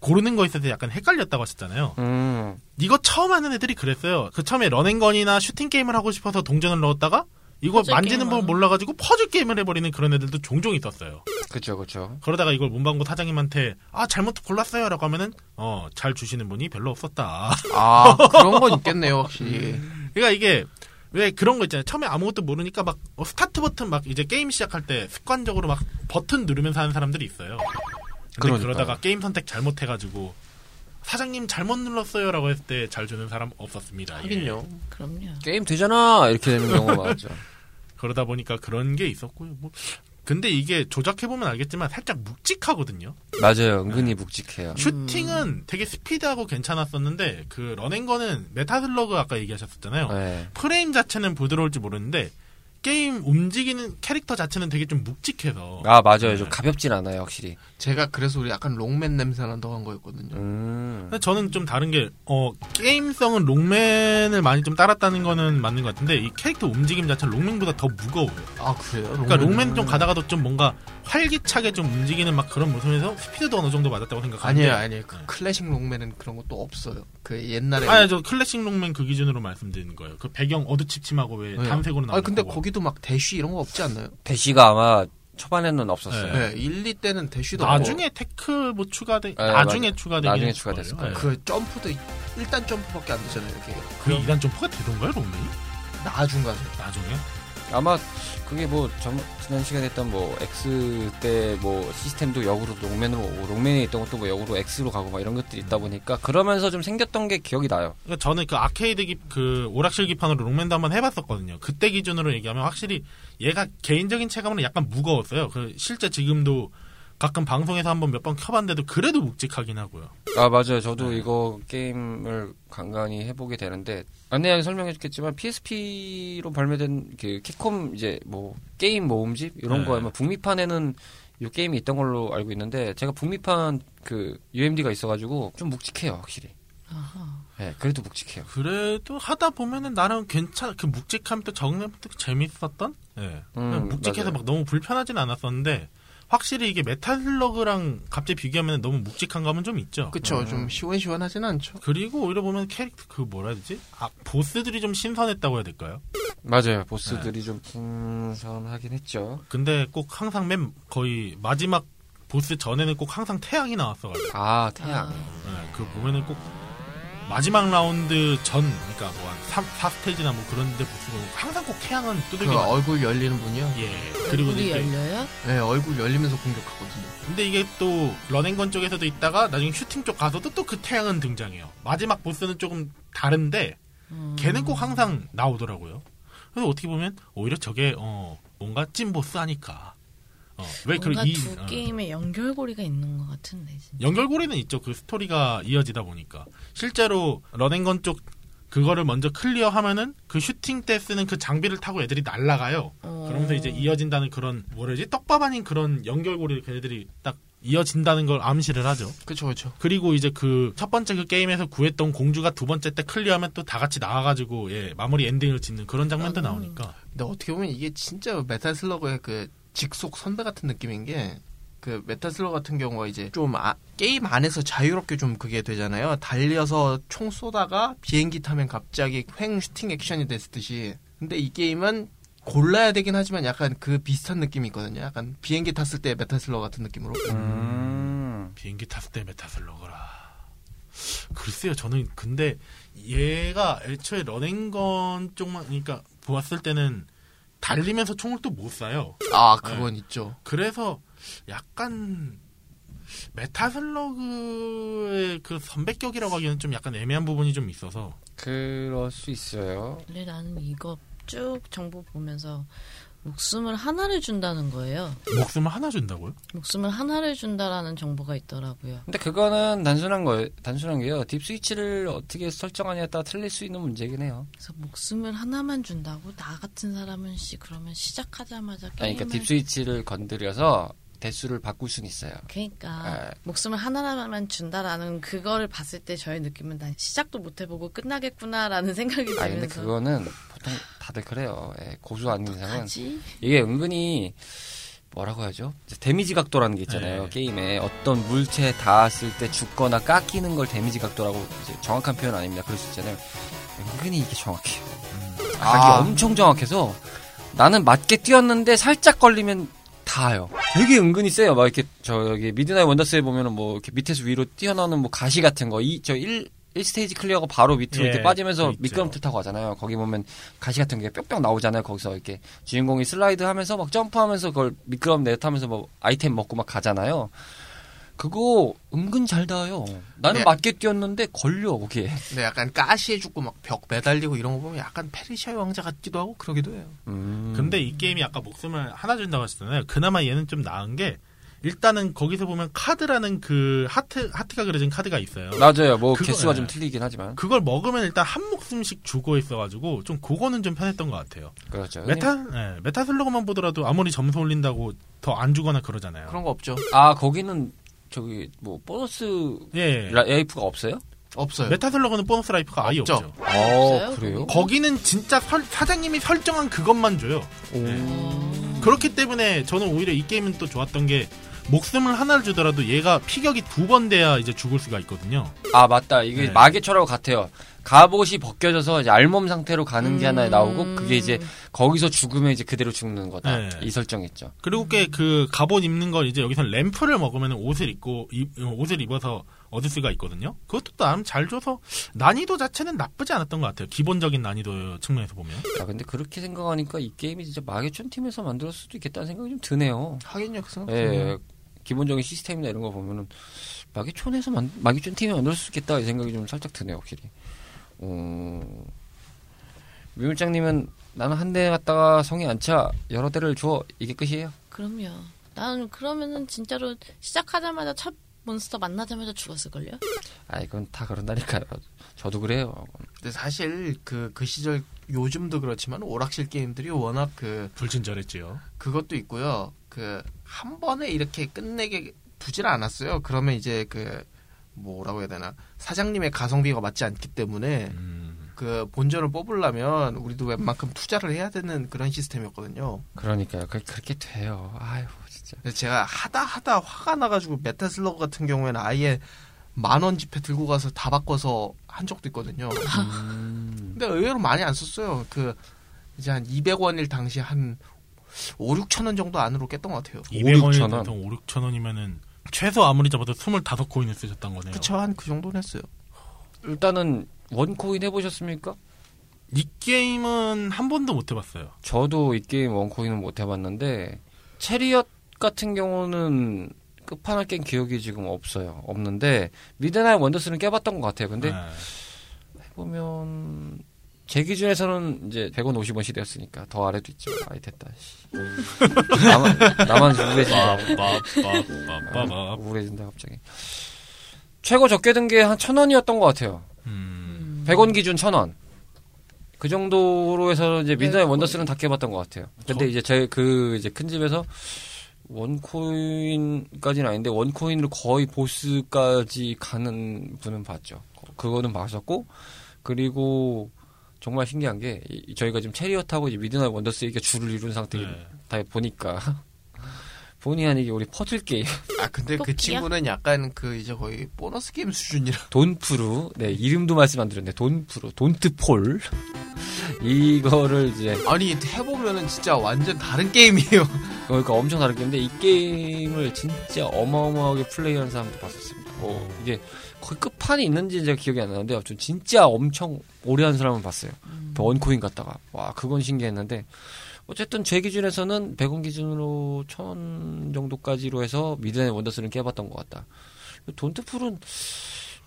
S2: 고르는 거에 있어서 약간 헷갈렸다고 하셨잖아요.
S1: 음.
S2: 이거 처음 하는 애들이 그랬어요. 그 처음에 런앤건이나 슈팅 게임을 하고 싶어서 동전을 넣었다가 이거 만지는
S3: 게임을
S2: 법 몰라가지고 퍼즐 게임을 해버리는 그런 애들도 종종 있었어요.
S1: 그쵸, 그쵸.
S2: 그러다가 이걸 문방구 사장님한테 아 잘못 골랐어요라고 하면은 어 잘 주시는 분이 별로 없었다.
S5: 아 그런 건 있겠네요 확실히.
S2: 그러니까 이게 왜 그런 거 있잖아요. 처음에 아무것도 모르니까 막 어, 스타트 버튼 막 이제 게임 시작할 때 습관적으로 막 버튼 누르면서 하는 사람들이 있어요. 근데
S1: 그러니까요.
S2: 그러다가 게임 선택 잘못해가지고 사장님 잘못 눌렀어요라고 했을 때 잘 주는 사람 없었습니다. 예.
S5: 하긴요.
S3: 그럼요.
S1: 게임 되잖아! 이렇게 되는 경우가 많죠.
S2: 그러다 보니까 그런 게 있었고요. 뭐 근데 이게 조작해 보면 알겠지만 살짝 묵직하거든요.
S1: 맞아요. 은근히 묵직해요.
S2: 슈팅은 되게 스피드하고 괜찮았었는데 그 run and gun은 메탈슬러그 아까 얘기하셨었잖아요.
S1: 네.
S2: 프레임 자체는 부드러울지 모르는데 게임 움직이는 캐릭터 자체는 되게 좀 묵직해서
S1: 아, 맞아요.
S2: 네.
S1: 좀 가볍진 않아요, 확실히.
S5: 제가 그래서 우리 약간 록맨 냄새 난다고 한 거였거든요.
S1: 음.
S2: 근데 저는 좀 다른 게 어, 게임성은 록맨을 많이 좀 따랐다는 거는 맞는 것 같은데 이 캐릭터 움직임 자체는 록맨보다 더 무거워요.
S5: 아 그래요?
S2: 그러니까 록맨 좀 가다가도 좀 뭔가 활기차게 좀 움직이는 막 그런 모습에서 스피드도 어느 정도 맞았다고 생각하는데
S5: 아니에요, 아니에요. 그 클래식 록맨은 그런 것도 없어요. 그 옛날에.
S2: 아니 저 클래식 록맨 그 기준으로 말씀드리는 거예요. 그 배경 어두침침하고 왜
S5: 네.
S2: 단색으로 나오는
S5: 아니 근데
S2: 거.
S5: 거기도 막 대쉬 이런 거 없지 않나요?
S1: 대시가 아마 초반에는 없었어요.
S2: 네.
S5: 네, 1, 2 때는 대쉬도
S2: 나중에 tech 뭐 추가돼
S1: 네,
S2: 나중에
S1: 맞아요.
S2: 추가되긴
S1: 나중에 추가됐을
S2: 거예요.
S5: 그 점프도 1단 점프밖에 안 되잖아요, 이렇게.
S2: 그 2단 점프가 되던가요 롱맨이?
S5: 나중 가서.
S2: 나중에?
S1: 아마 그게 뭐 전, 지난 시간에 했던 뭐 X 때 뭐 시스템도 역으로 롱맨으로 오고 롱맨에 있던 것도 뭐 역으로 X로 가고 막 이런 것들이 있다 보니까 그러면서 좀 생겼던 게 기억이 나요.
S2: 그러니까 저는 그 아케이드 기, 그 오락실 기판으로 롱맨도 한번 해봤었거든요. 그때 기준으로 얘기하면 확실히 얘가 개인적인 체감으로 약간 무거웠어요. 그 실제 지금도 가끔 방송에서 한번 몇 번 켜봤는데도 그래도 묵직하긴 하고요.
S1: 아 맞아요. 저도
S2: 네.
S1: 이거 게임을 간간히 해보게 되는데 안내하게 설명해줬겠지만 PSP로 발매된 그 캡콤 이제 뭐 게임 모음집 이런
S2: 네.
S1: 거에 뭐 북미판에는 이 게임이 있던 걸로 알고 있는데 제가 북미판 그 UMD가 있어가지고 좀 묵직해요 확실히.
S3: 아하.
S1: 네, 그래도 묵직해요.
S2: 그래도 하다 보면은 나름 괜찮, 그 묵직함 또 적응도 재밌었던? 예. 그냥
S1: 음,
S2: 묵직해서
S1: 맞아요.
S2: 막 너무 불편하진 않았었는데, 확실히 이게 메탈슬러그랑 갑자기 비교하면 너무 묵직한 감은 좀 있죠.
S5: 그쵸.
S1: 음.
S5: 좀 시원시원하진 않죠.
S2: 그리고 오히려 보면 캐릭터, 그 뭐라 해야 되지? 아, 보스들이 좀 신선했다고 해야 될까요?
S1: 맞아요. 보스들이 좀 신선하긴 했죠.
S2: 근데 꼭 항상 맨 거의 마지막 보스 전에는 꼭 항상 태양이 나왔어가지고.
S1: 아 태양.
S3: 아,
S2: 예, 그 보면은 꼭 마지막 라운드 전, 그러니까 뭐 한 4스테이지나 뭐 그런 데 보스가 항상 꼭 태양은
S5: 그
S2: 두들겨 맞
S5: 얼굴 열리는 분이요.
S2: 예. 그리고 이제
S3: 열려요?
S5: 네, 얼굴 열리면서 공격하거든요.
S2: 근데 이게 또 run and gun 쪽에서도 있다가 나중에 슈팅 쪽 가서도 또 그 태양은 등장해요. 마지막 보스는 조금 다른데
S3: 음.
S2: 걔는 꼭 항상 나오더라고요. 그래서 어떻게 보면 오히려 저게 어 뭔가 찐 보스 아닐까. 어 왜
S3: 뭔가
S2: 그런
S3: 이두
S2: 어,
S3: 게임에 연결고리가 있는 것 같은데 진짜.
S2: 연결고리는 있죠. 그 스토리가 이어지다 보니까 실제로 run and gun 쪽 그거를 먼저 클리어하면은 그 슈팅 때 쓰는 그 장비를 타고 애들이 날아가요.
S3: 어.
S2: 그러면서 이제 이어진다는 그런 뭐라지 떡밥 아닌 그런 연결고리를 걔네들이 딱 이어진다는 걸 암시를 하죠.
S5: 그쵸, 그쵸.
S2: 그리고 이제 그 첫 번째 그 게임에서 구했던 공주가 두 번째 때 클리어하면 또 다 같이 나와가지고 예 마무리 엔딩을 짓는 그런 장면도
S3: 음.
S2: 나오니까
S5: 근데 어떻게 보면 이게 진짜 메탈 슬러그의 그 직속 선배 같은 느낌인 게, 그 메탈 슬러그 같은 경우가 이제 좀 아- 게임 안에서 자유롭게 좀 그게 되잖아요. 달려서 총 쏘다가 비행기 타면 갑자기 횡 슈팅 액션이 됐듯이. 근데 이 게임은 골라야 되긴 하지만 약간 그 비슷한 느낌이 있거든요. 약간 비행기 탔을 때 메탈 슬러그 같은 느낌으로.
S1: 음.
S2: 비행기 탔을 때 메탈슬러그라. 글쎄요, 저는 근데 얘가 애초에 런앤건 쪽만 그러니까 보았을 때는 달리면서 총을 또 못 쏴요.
S5: 아, 그건 있죠.
S2: 그래서 약간 메타슬러그의 그 선배격이라고 하기에는 좀 약간 애매한 부분이 좀 있어서
S1: 그럴 수 있어요.
S3: 원래 나는 이거 쭉 정보 보면서 목숨을 하나를 준다는 거예요.
S2: 목숨을 하나 준다고요?
S3: 목숨을 하나를 준다라는 정보가 있더라고요.
S1: 근데 그거는 단순한 거예요. 단순한 게요. 딥 스위치를 어떻게 설정하냐에 따라 틀릴 수 있는 문제긴 해요.
S3: 그래서 목숨을 하나만 준다고 나 같은 사람은 씨 그러면 시작하자마자
S1: 아니,
S3: 게임을
S1: 그러니까 딥 스위치를 건드려서 대수를 바꿀 수는 있어요.
S3: 그러니까
S1: 네.
S3: 목숨을 하나만 준다라는 그거를 봤을 때 저의 느낌은 난 시작도 못 해보고 끝나겠구나라는 생각이
S1: 아 근데
S3: 들면서
S1: 그거는 보통 다들 그래요. 예, 고수 아닌 이상은 이게 은근히 뭐라고? 이제 데미지 각도라는 게 있잖아요.
S2: 네.
S1: 게임에 어떤 물체에 닿았을 때 죽거나 깎이는 걸 데미지 각도라고 이제 정확한 표현 아닙니다. 그럴 수 있잖아요. 은근히 이게 정확해요. 각이
S5: 아.
S1: 엄청 정확해서 나는 맞게 뛰었는데 살짝 걸리면 닿아요. 되게 은근히 세요. 막 이렇게 저기 미드나잇 원더스에 보면은 뭐 이렇게 밑에서 위로 뛰어나오는 뭐 가시 같은 거 이저 1, 1스테이지 클리어가 바로 밑으로
S2: 예,
S1: 이렇게 빠지면서
S2: 그.
S1: 미끄럼틀 타고 가잖아요. 거기 보면 가시 같은 게 뿅뿅 나오잖아요. 거기서 이렇게 주인공이 슬라이드 하면서 막 점프하면서 그걸 미끄럼 내타면서 뭐 아이템 먹고 막 가잖아요. 그거 은근 잘 닿아요. 나는
S5: 네.
S1: 맞게 뛰었는데 걸려 거기에.
S5: 근데 약간 가시해 죽고 막 벽 매달리고 이런 거 보면 약간 페르시아의 왕자 같기도 하고 그러기도 해요.
S1: 음.
S2: 근데 이 게임이 아까 목숨을 하나 준다고 하셨잖아요. 그나마 얘는 좀 나은 게 일단은 거기서 보면 카드라는 그 하트 하트가 그려진 카드가 있어요.
S1: 맞아요. 뭐
S2: 그거,
S1: 개수가
S2: 예.
S1: 좀 틀리긴 하지만
S2: 그걸 먹으면 일단 한 목숨씩 주고 있어가지고 좀 그거는 좀 편했던 것 같아요.
S1: 그렇죠.
S2: 메타 예, 메탈슬러그만 보더라도 아무리 점수 올린다고 더 안 주거나 그러잖아요.
S5: 그런 거 없죠.
S1: 아 거기는 저기 뭐 보너스
S2: 예,
S1: 라- life가 없어요?
S5: 없어요.
S2: 메탈슬러그는 보너스 life가 아예
S5: 없죠.
S2: 없죠.
S1: 어 그래요?
S2: 거기는 진짜 설- 사장님이 설정한 그것만 줘요.
S3: 음.
S2: 그렇기 때문에 저는 오히려 이 게임은 또 좋았던 게 목숨을 하나를 주더라도 얘가 피격이 두 번 돼야 이제 죽을 수가 있거든요.
S1: 아 맞다 이게
S2: 네.
S1: 마개처럼 같아요. 갑옷이 벗겨져서 이제 알몸 상태로 가는 게 하나
S3: 음.
S1: 나오고 그게 이제 거기서 죽으면 이제 그대로 죽는 거다
S2: 네.
S1: 이 설정 있죠.
S2: 그리고 꽤그 갑옷 입는 걸 이제 여기서 램프를 먹으면 옷을 입고 입- 옷을 입어서 어드스가 있거든요. 그것도 나름 잘 줘서 난이도 자체는 나쁘지 않았던 것 같아요. 기본적인 난이도 측면에서 보면.
S1: 아 근데 그렇게 생각하니까 이 게임이 진짜 마계촌 팀에서 만들었을 수도 있겠다는 생각이 좀 드네요.
S5: 하긴요, 그 생각.
S1: 예, 기본적인 시스템이나 이런 거 보면은 마계촌에서 만, 마계촌 팀이 만들 수 있겠다 이 생각이 좀 살짝 드네요, 확실히. 어, 미물장님은 나는 한 대 갔다가 성이 안 차 여러 대를 줘 이게 끝이에요.
S3: 그럼요. 나는 그러면은 진짜로 시작하자마자 첫 몬스터 만나자마자 죽었을걸요?
S1: 아 이건 다 그런다니까요. 저도 그래요.
S5: 근데 사실 그, 그 시절 요즘도 그렇지만 오락실 게임들이 워낙 그,
S2: 불친절했지요.
S5: 그것도 있고요. 그, 한 번에 이렇게 끝내게 두질 않았어요. 그러면 이제 그, 뭐라고 해야 되나. 사장님의 가성비가 맞지 않기 때문에
S2: 음,
S5: 그 본전을 뽑으려면 우리도 웬만큼 투자를 해야 되는 그런 시스템이었거든요.
S1: 그러니까요. 그, 그렇게 돼요. 아유 진짜.
S5: 제가 하다 하다 화가 나가지고 메타슬러그 같은 경우에는 아예 만원 지폐 들고 가서 다 바꿔서 한 적도 있거든요.
S1: 음,
S5: 근데 의외로 많이 안 썼어요. 그 이제 한 200원일 당시 한 5, 6천 원 정도 안으로 깼던 것 같아요.
S2: 200원이
S1: 6천 원.
S2: 보통 5, 6천 원이면은 최소 아무리 잡아도 25coin을 쓰셨던 거네요.
S5: 그쵸 한 그 정도는 했어요.
S1: 일단은 one coin 해보셨습니까?
S2: 이 게임은 한 번도 못 해봤어요.
S1: 저도 이 게임 one coin은 못 해봤는데 Chariot 같은 경우는 끝판왕 깬 기억이 지금 없어요. 없는데 Midnight Wanderers는 깨봤던 것 같아요. 근데
S2: 네.
S1: 해보면 제 기준에서는 이제 100원 50원 시대였으니까 더 아래도 있죠. 아이 됐다. 씨. 나만 나만 우울해진다.
S2: 빠빠빠빠빠.
S1: 우울해진다 갑자기. 최고 적게 든 게 한 천 원이었던 것 같아요.
S2: 음.
S1: 100원 기준 천 원. 그 정도로 해서 이제
S5: 네,
S1: 원더스는 다 깨봤던 것 같아요. 근데 이제 제 그 이제 큰 집에서 원코인까지는 아닌데 원코인으로 거의 보스까지 가는 분은 봤죠. 그거는 봤었고 그리고 정말 신기한 게 이- 저희가 지금 Chariot하고 이제 Midnight Wanderers 이게 주를 이룬 상태에
S2: 네.
S1: 다 보니까 본의 아니게 우리 퍼즐 게임
S5: 아 근데 그? 친구는 약간 그 이제 거의 보너스 게임 수준이라.
S1: Don't Pull 네 이름도 말씀 안 드렸는데 Don't Pull Don't Pull 이거를 이제
S5: 아니 해보면은 진짜 완전 다른 게임이에요.
S1: 그러니까 엄청 다른 게임인데 이 게임을 진짜 어마어마하게 플레이하는 사람도 봤었습니다. 뭐 이게 거의 끝판이 있는지 제가 기억이 안 나는데 아무튼 진짜 엄청 오래 한 사람은 봤어요. 그 one coin 갔다가 와 그건 신기했는데 어쨌든 제 기준에서는 100원 기준으로 1000원 정도까지로 해서 Midnight Wanderers는 깨봤던 것 같다. Don't Pull은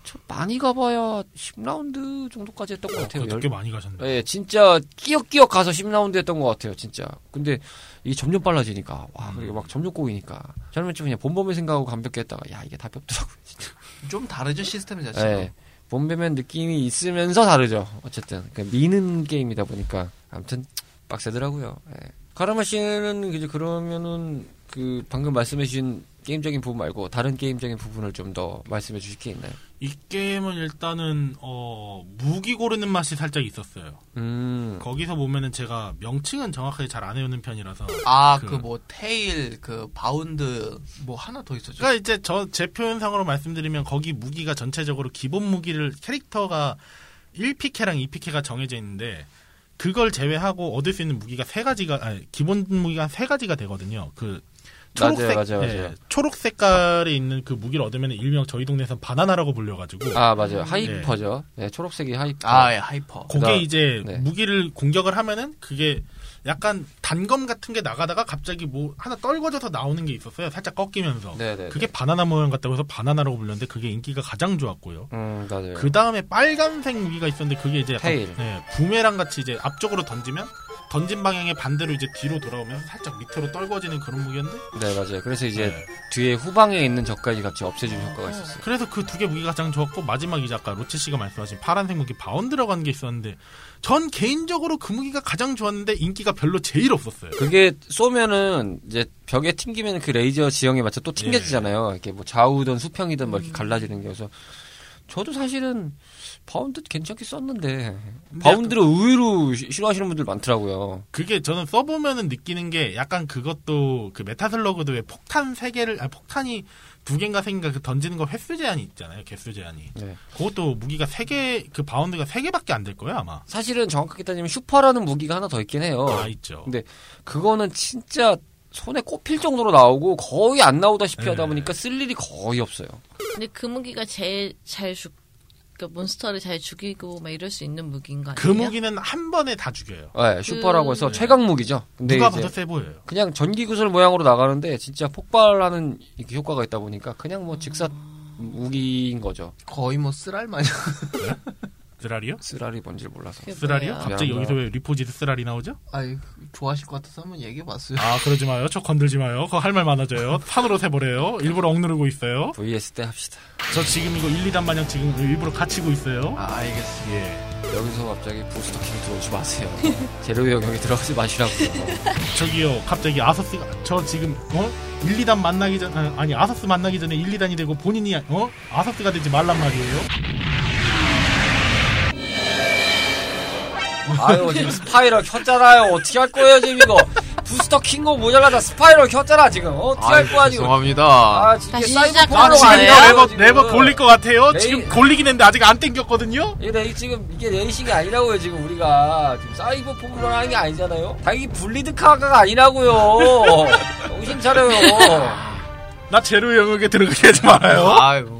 S1: 참 많이 가봐야 10라운드 정도까지 했던 것 같아요. 열-
S2: 꽤 많이 가셨네.
S1: 예, 진짜 꾸역꾸역 가서 10라운드 했던 것 같아요, 진짜. 근데 이게 점점 빨라지니까, 와, 그리고 막 점점 꼬이니까. 저는 좀 그냥 본범을 생각하고 감볍게 했다가, 야, 이게 답이 없더라고요, 진짜.
S5: 좀 다르죠 시스템 자체가.
S1: 예. 본배면 느낌이 있으면서 다르죠. 어쨌든. 그 미는 게임이다 보니까. 아무튼, 빡세더라고요. 예. 카르마 씨는 이제 그러면은, 그, 방금 말씀해주신 게임적인 부분 말고, 다른 게임적인 부분을 좀 더 말씀해 주실 게 있나요?
S2: 이 게임은 일단은 어, 무기 고르는 맛이 살짝 있었어요.
S1: 음,
S2: 거기서 보면은 제가 명칭은 정확하게 잘 안 외우는 편이라서.
S5: 아
S2: 그-
S5: 그뭐 tail 그 bound 뭐 하나 더 있었죠.
S2: 그러니까 이제 저 제 표현상으로 말씀드리면 거기 무기가 전체적으로 기본 무기를 캐릭터가 1P 캐랑 2P 캐가 정해져 있는데 그걸 제외하고 얻을 수 있는 무기가 세 가지가 아니, 기본 무기가 세 가지가 되거든요. 그 초록색
S1: 맞아요, 맞아요, 맞아요.
S2: 예, 초록 색깔에 있는 그 무기를 얻으면 일명 저희 동네에선 바나나라고 불려가지고
S1: 아, 맞아요. hyper죠. 네, 초록색이 하이퍼.
S5: 아 예, 하이퍼.
S2: 그게
S1: 그다음-
S2: 이제
S1: 네.
S2: 무기를 공격을 하면은 그게 약간 단검 같은 게 나가다가 갑자기 뭐 하나 떨궈져서 나오는 게 있었어요. 살짝 꺾이면서.
S1: 네네.
S2: 그게 바나나 모양 같다고 해서 바나나라고 불렸는데 그게 인기가 가장 좋았고요.
S1: 음, 맞아요.
S2: 그 다음에 빨간색 무기가 있었는데 그게 이제 약간
S1: tail.
S2: 네, 부메랑 같이 이제 앞쪽으로 던지면 던진 방향의 반대로 이제 뒤로 돌아오면서 살짝 밑으로 떨궈지는 그런 무기였는데
S1: 네, 맞아요. 그래서 이제
S2: 네.
S1: 뒤에 후방에 있는 적까지 같이 없애주는 효과가 있었어요.
S2: 그래서 그 두 개 무기가 가장 좋았고 마지막 이제 아까 로체 씨가 말씀하신 파란색 무기 bound라고 하는 게 있었는데 전 개인적으로 그 무기가 가장 좋았는데 인기가 별로 제일 없었어요.
S1: 그게 쏘면은 이제 벽에 튕기면 그 레이저 지형에 맞춰 또 튕겨지잖아요. 이렇게 뭐 좌우든 수평이든 뭐 이렇게 갈라지는 게 그래서 저도 사실은 bound 괜찮게 썼는데 bound를 의외로 시- 싫어하시는 분들 많더라고요.
S2: 그게 저는 써보면은 느끼는 게 약간 그것도 그 Metal Slug도 왜 폭탄 세 개를 아 폭탄이 두 개인가 세 개인가 그 던지는 거 횟수 제한이 있잖아요 개수 제한이
S1: 네.
S2: 그것도 무기가 세 개 그 bound가 세 개밖에 안 될 거예요 아마
S1: 사실은 정확하게 따지면 슈퍼라는 무기가 하나 더 있긴 해요.
S2: 아 있죠
S1: 근데 그거는 진짜 손에 꼽힐 정도로 나오고 거의 안 나오다시피
S2: 네.
S1: 하다 보니까 쓸 일이 거의 없어요.
S3: 근데 그 무기가 제일 잘 죽, 그 몬스터를 잘 죽이고 막 이럴 수 있는 무기인
S2: 거그
S3: 아니에요?
S2: 무기는 한 번에 다 죽여요.
S1: 네, 슈퍼라고 해서 최강 무기죠. 근데
S2: 누가 봐도 세 보여요.
S1: 그냥 전기 구슬 모양으로 나가는데 진짜 폭발하는 효과가 있다 보니까 그냥 뭐 직사 무기인 거죠.
S5: 거의 뭐 쓰랄 마냥.
S2: 쓰라리요?
S1: 쓰라리 뭔지 몰라서.
S2: 쓰라리요?
S3: 뭐야?
S2: 갑자기
S1: 미안합니다.
S2: 여기서 왜 리포지트 쓰라리 나오죠?
S5: 아이 좋아하실 것 같아서 한번 얘기해 봤어요.
S2: 아 그러지 마요. 저 건들지 마요. 그거 할 말 많아져요. 산으로 세버려요. 일부러 억누르고 있어요.
S1: VS 때 합시다.
S2: 저 지금 이거 1, 2단 마냥 지금 일부러 갇히고 있어요.
S5: 아 알겠습니다.
S2: 예.
S1: 여기서 갑자기 부스터 킹 들어오지 마세요. 제로 영역에 들어가지 마시라고요.
S2: 저기요. 갑자기 아서스가 저 지금 어? 1, 2단 만나기 전 아, 아니 아서스 만나기 전에 1, 2단이 되고 본인이 어? 아서스가 되지 말란 말이에요.
S1: 아유 지금 스파이럴 켰잖아요. 어떻게 할 거예요 지금 이거? 부스터 킹거 모자라다 스파이럴 켰잖아 지금. 어, 어떻게 할 거야 지금?
S5: 죄송합니다.
S1: 아
S3: 다시
S1: 사이버
S3: 시작하는
S1: 포로
S2: 아, 지금? 레버. 레버 돌릴 것 같아요.
S1: 레이-
S2: 지금 돌리긴 했는데 아직 안 땡겼거든요.
S1: 이게 레이 지금 이게 레이싱이 아니라고요 지금 우리가 지금 사이버 포그를 하는 게 아니잖아요. 당연히 블리드 카가가 아니라고요. 정신 차려요.
S2: 나 제로 영역에 들어가게 하지 말아요.
S5: 아유.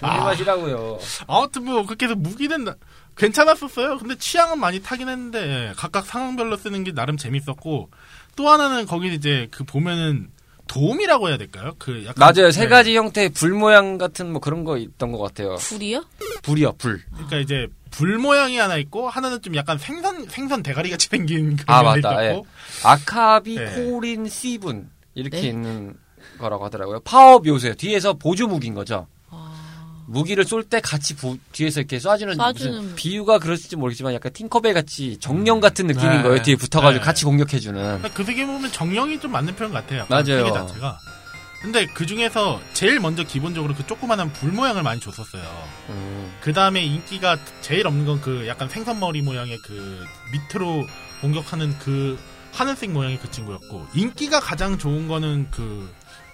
S1: 조심하시라고요.
S2: 아무튼 뭐 그렇게 해서 무기는 나- 괜찮았었어요. 근데 취향은 많이 타긴 했는데 각각 상황별로 쓰는 게 나름 재밌었고 또 하나는 거기 이제 그 보면은 도움이라고 해야 될까요? 그 약간
S1: 맞아요. 세
S2: 네.
S1: 가지 형태의 불 모양 같은 뭐 그런 거 있던 것 같아요.
S3: 불이요?
S1: 불이요, 불.
S2: 그러니까 이제 불 모양이 하나 있고 하나는 좀 약간 생선 생선 대가리 같이 생긴 그런
S1: 아,
S2: 면이
S1: 맞다.
S2: 있었고
S1: 아카비,
S2: 네.
S1: 코린, 씨분 이렇게
S3: 네?
S1: 있는 거라고 하더라고요. 파업 요소예요. 뒤에서 보조 무기인 거죠.
S3: 아,
S1: 무기를 쏠 때 같이 부- 뒤에서 이렇게 쏴주는
S3: 쏴주는
S1: 무슨 비유가 그럴지 모르겠지만 약간 팅커벨 같이 정령 같은 느낌인
S5: 네.
S1: 거예요. 뒤에 붙어가지고
S2: 네.
S1: 같이 공격해주는.
S2: 그러니까 그 세계 보면 정령이 좀 맞는 표현 같아요.
S1: 맞아요.
S2: 세계 자체가. 근데 그 중에서 제일 먼저 기본적으로 그 조그만한 불 모양을 많이 줬었어요.
S1: 음,
S2: 그 다음에 인기가 제일 없는 건 그 약간 생선머리 모양의 그 밑으로 공격하는 그 하늘색 모양의 그 친구였고 인기가 가장 좋은 거는 그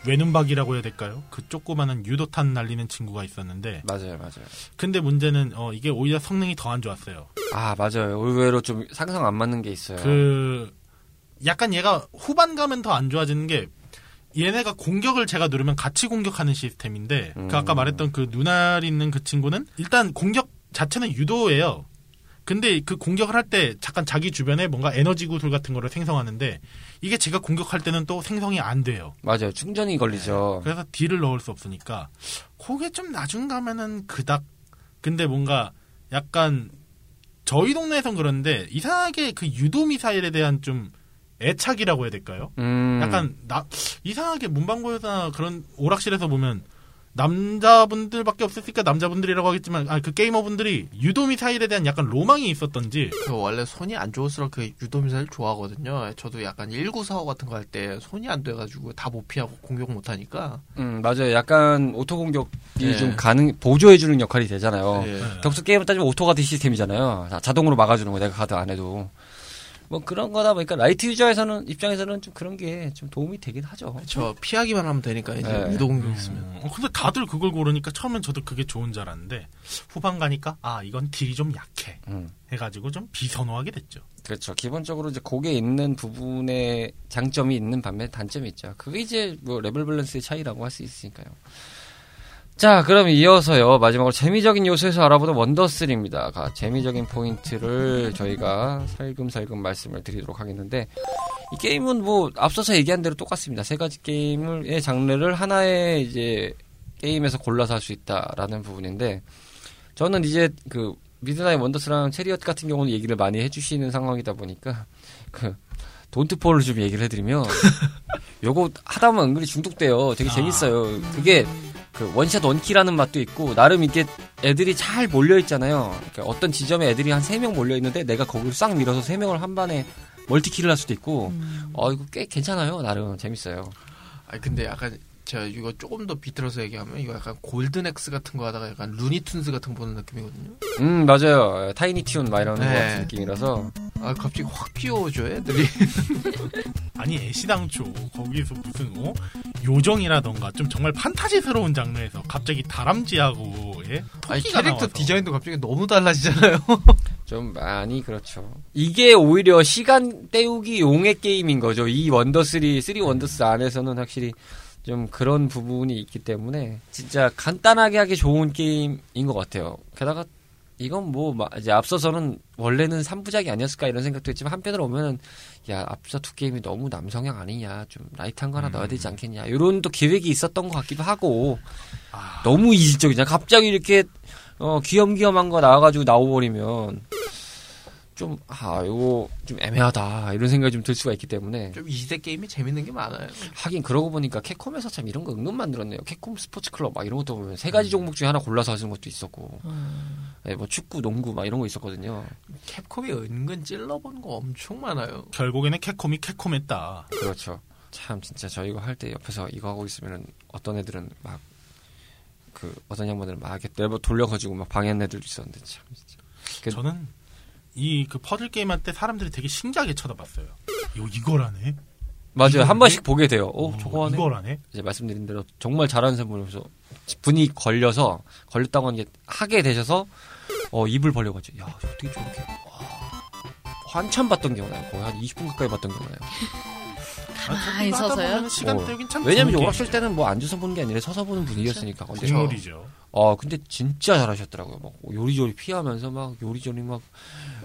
S2: 외눈박이라고 해야 될까요? 그 조그마한 유도탄 날리는 친구가 있었는데
S1: 맞아요, 맞아요.
S2: 근데 문제는 어 이게 오히려 성능이 더 안 좋았어요.
S1: 아, 맞아요. 의외로 좀 상상 안 맞는 게 있어요.
S2: 그 약간 얘가 후반 가면 더 안 좋아지는 게 얘네가 공격을 제가 누르면 같이 공격하는 시스템인데
S1: 음.
S2: 그 아까 말했던 그 눈알 있는 그 친구는 일단 공격 자체는 유도예요. 근데 그 공격을 할 때 잠깐 자기 주변에 뭔가 에너지 구슬 같은 거를 생성하는데 이게 제가 공격할 때는 또 생성이 안 돼요.
S1: 맞아요. 충전이 걸리죠.
S2: 그래서 딜을 넣을 수 없으니까 그게 좀 나중 가면은 그닥 근데 뭔가 약간 저희 동네에선 그런데 이상하게 그 유도 미사일에 대한 좀 애착이라고 해야 될까요?
S1: 음,
S2: 약간 나 이상하게 문방구에서나 그런 오락실에서 보면 남자분들밖에 없었으니까 남자분들이라고 하겠지만 아 그 게이머분들이 유도 미사일에 대한 약간 로망이 있었던지
S5: 그 원래 손이 안 좋을수록 그 유도 미사일 좋아하거든요. 저도 약간 1945 같은 거 할 때 손이 안 돼가지고 다 못 피하고 공격 못 하니까.
S1: 음, 맞아요. 약간 auto 공격이
S5: 네.
S1: 좀 가능, 보조해주는 역할이 되잖아요.
S5: 예.
S1: 격투 게임을 따지면 auto guard 시스템이잖아요. 자- 자동으로 막아주는 거 내가 가드 안 해도. 뭐 그런 거다 보니까 light user에서는 입장에서는 좀 그런 게 좀 도움이 되긴 하죠.
S5: 저 피하기만 하면 되니까 이제
S1: 네.
S5: 유도 공격 있으면.
S2: 어, 근데 다들 그걸 고르니까 처음엔 저도 그게 좋은 줄 알았는데 후반 가니까 아 이건 deal이 좀 약해
S1: 음.
S2: 해가지고 좀 비선호하게 됐죠.
S1: 그렇죠. 기본적으로 이제 곡에 있는 부분에 장점이 있는 반면 단점이 있죠. 그게 이제 뭐 레벨 밸런스의 차이라고 할 수 있으니까요. 자, 그럼 이어서요. 마지막으로 재미적인 요소에서 알아보는 Wonder 3입니다. 가, 재미적인 포인트를 저희가 살금살금 말씀을 드리도록 하겠는데, 이 게임은 뭐, 앞서서 얘기한 대로 똑같습니다. 세 가지 게임의 장르를 하나의 이제, 게임에서 골라서 할 수 있다라는 부분인데, 저는 이제 그, Midnight Wanderers랑 Chariot 같은 경우는 얘기를 많이 해주시는 상황이다 보니까, 그, Don't Pull을 좀 얘기를 해드리면, 요거 하다 보면 은근히 중독돼요. 되게
S2: 아.
S1: 재밌어요. 그게, 그 one shot one kill이라는 맛도 있고 나름 이게 애들이 잘 몰려 있잖아요. 그러니까 어떤 지점에 애들이 한 세 명 몰려 있는데 내가 거기를 싹 밀어서 세 명을 한 번에 multi kill을 할 수도 있고
S3: 음.
S1: 어 이거 꽤 괜찮아요. 나름 재밌어요.
S5: 아니 근데 약간 제가 이거 조금 더 비틀어서 얘기하면 이거 약간 Golden Axe 같은 거 하다가 약간 Looney Tunes 같은 거 보는 느낌이거든요.
S1: 음 맞아요. Tiny Toon 막 이런 거
S5: 네.
S1: 같은 느낌이라서
S5: 아 갑자기 확 귀여워져 애들이.
S2: 아니 애시당초 거기서 무슨 어? 요정이라던가 좀 정말 판타지스러운 장르에서 갑자기 다람쥐하고 예?
S5: 아니
S2: 토끼가
S5: 캐릭터
S2: 나와서.
S5: 디자인도 갑자기 너무 달라지잖아요.
S1: 좀 많이 그렇죠. 이게 오히려 시간 때우기 용의 게임인 거죠. 이 Wonder 3, 3 Wonders 안에서는 확실히 좀 그런 부분이 있기 때문에 진짜 간단하게 하기 좋은 게임인 것 같아요. 게다가 이건 뭐 마- 이제 앞서서는 원래는 3부작이 아니었을까 이런 생각도 했지만 한편으로 보면은 야 앞서 두 게임이 너무 남성향 아니냐 좀 light한 거 하나 넣어야 되지 않겠냐 이런 또 계획이 있었던 것 같기도 하고
S2: 아,
S1: 너무 이질적이잖아. 갑자기 이렇게 어 귀염귀염한 거 나와가지고 나와버리면 좀 아 이거 좀 애매하다 이런 생각이 좀 들 수가 있기 때문에
S5: 좀 2대 게임이 재밌는 게 많아요.
S1: 하긴 그러고 보니까 캡콤에서 참 이런 거 은근 만들었네요 캡콤 스포츠 클럽 막 이런 것도 보면 세 가지 종목 중에 하나 골라서 하는 것도 있었고
S3: 음.
S1: 예, 뭐 축구 농구 막 이런 거 있었거든요
S5: 캡콤이 은근 찔러본 거 엄청 많아요.
S2: 결국에는 캡콤이 캡콤했다.
S1: 그렇죠. 참 진짜 저 이거 할때 옆에서 이거 하고 있으면은 어떤 애들은 막 그 어떤 양반들은 막 이렇게 내버 돌려가지고 막 방해하는 애들도 있었는데 참 진짜. 그-
S2: 저는 이 그 퍼즐 게임 할 때 사람들이 되게 신기하게 쳐다봤어요. 이거 이거라네.
S1: 맞아요.
S2: 이걸
S1: 한 번씩
S2: 해?
S1: 보게 돼요. 어,
S2: 어,
S1: 저거 하네.
S2: 이거라네.
S1: 이제 말씀드린 대로 정말 잘하는 사람을 서 분이 걸려서 걸렸다고 하는 게 하게 되셔서 어 입을 벌려가지고 야 어떻게 저렇게 와, 한참 봤던 기억 나요. 거의 한 20분 가까이 봤던 기억 나요.
S3: 가만히
S2: 아,
S3: 서서요?
S1: 어. 왜냐면
S2: 게임이죠.
S1: 때는 뭐 앉아서 보는 게 아니라 서서 보는 분위기였으니까. 근데 저-
S2: 국룰이죠.
S1: 어, 근데 진짜 잘하셨더라고요. 막 요리조리 피하면서 막 요리조리 막, 와,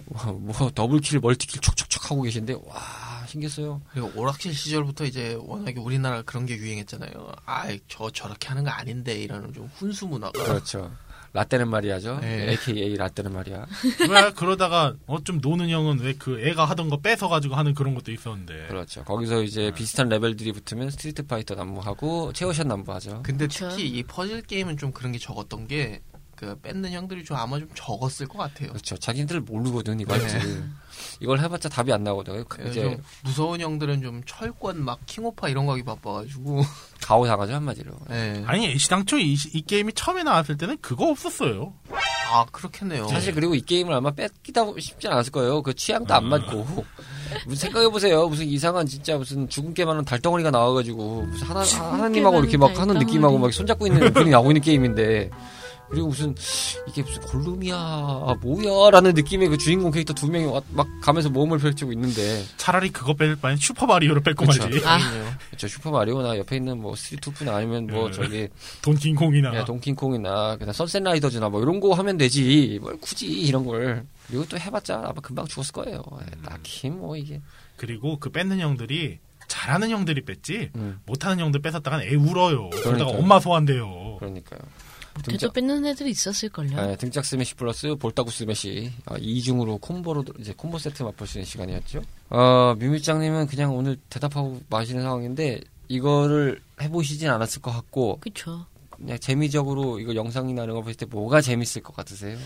S1: 뭐 double kill, multi kill 촉촉촉 하고 계신데, 와, 신기했어요.
S5: 그리고 오락실 시절부터 이제 워낙에 우리나라 그런 게 유행했잖아요. 아이 저 저렇게 하는 거 아닌데 이러는 좀 훈수 문화가.
S1: 그렇죠. 라떼는 말이야죠.
S5: 네.
S1: AKA 라떼는 말이야.
S2: 왜 그러다가 어 좀 노는 형은 왜 그 애가 하던 거 뺏어 가지고 하는 그런 것도 있었는데.
S1: 그렇죠. 거기서 이제 비슷한 레벨들이 붙으면 스트리트 파이터 난무하고 체어샷 난무하죠.
S5: 근데. 특히 이 퍼즐 게임은 좀 그런 게 적었던 게 그 뺏는 형들이 좀 아마 좀 적었을 것 같아요.
S1: 그렇죠. 자기들 모르거든, 이거 할지. 이걸 해봤자 답이 안 나거든. 그
S5: 예,
S1: 이제
S5: 좀 무서운 형들은 좀 철권 막 킹오파 이런 거 하기 바빠가지고.
S1: 가오 당하죠, 한마디로.
S5: 예.
S2: 아니 애시당초 이, 이 게임이 처음에 나왔을 때는 그거 없었어요.
S5: 아 그렇겠네요.
S1: 사실 그리고 이 게임을 아마 뺏기다 싶지 않았을 거예요. 그 취향도 안 맞고. 무슨 생각해 보세요. 무슨 이상한 진짜 무슨 죽은 게 많은 달덩어리가 나와가지고 무슨 하나, 하나님하고 이렇게 막 하는
S3: 달덩어리.
S1: 느낌하고 막 손잡고 있는 분이 나오고 있는 게임인데. 그리고 무슨 이게 무슨 골룸이야 뭐야 라는 느낌의 그 주인공 캐릭터 두 명이 와- 막 가면서 모험을 펼치고 있는데
S2: 차라리 그거 뺄 바엔 슈퍼 마리오를
S1: 그쵸.
S2: 말지.
S3: 아,
S1: 저 슈퍼 마리오나 옆에 있는 뭐 스트리트 푸나 아니면 뭐
S2: 네.
S1: 저기
S2: 돈킹콩이나.
S1: 야, 동킹콩이나 그냥 선셋 라이더즈나 뭐 이런 거 하면 되지 뭘 굳이 이런 걸 그리고 또 해봤자 아마 금방 죽었을 거예요 예, 딱히 뭐 이게
S2: 그리고 그 뺏는 형들이 잘하는 형들이 뺐지
S1: 음,
S2: 못하는 형들 뺏었다간 애 울어요. 그러다가. 엄마 소환돼요.
S1: 그러니까요 등짝,
S3: 뺏는 애들이 있었을걸요.
S1: 예, 등짝 스매시 플러스 볼따구 스매시 아, 이중으로 콤보로 이제 콤보 세트 맛볼 수 있는 시간이었죠 어, 뮤뮤짱님은 그냥 오늘 대답하고 마시는 상황인데 이거를 해보시진 않았을 것 같고
S3: 그쵸.
S1: 그냥 재미적으로 이거 영상이나 이런 거 보실 때 뭐가 재밌을 것 같으세요?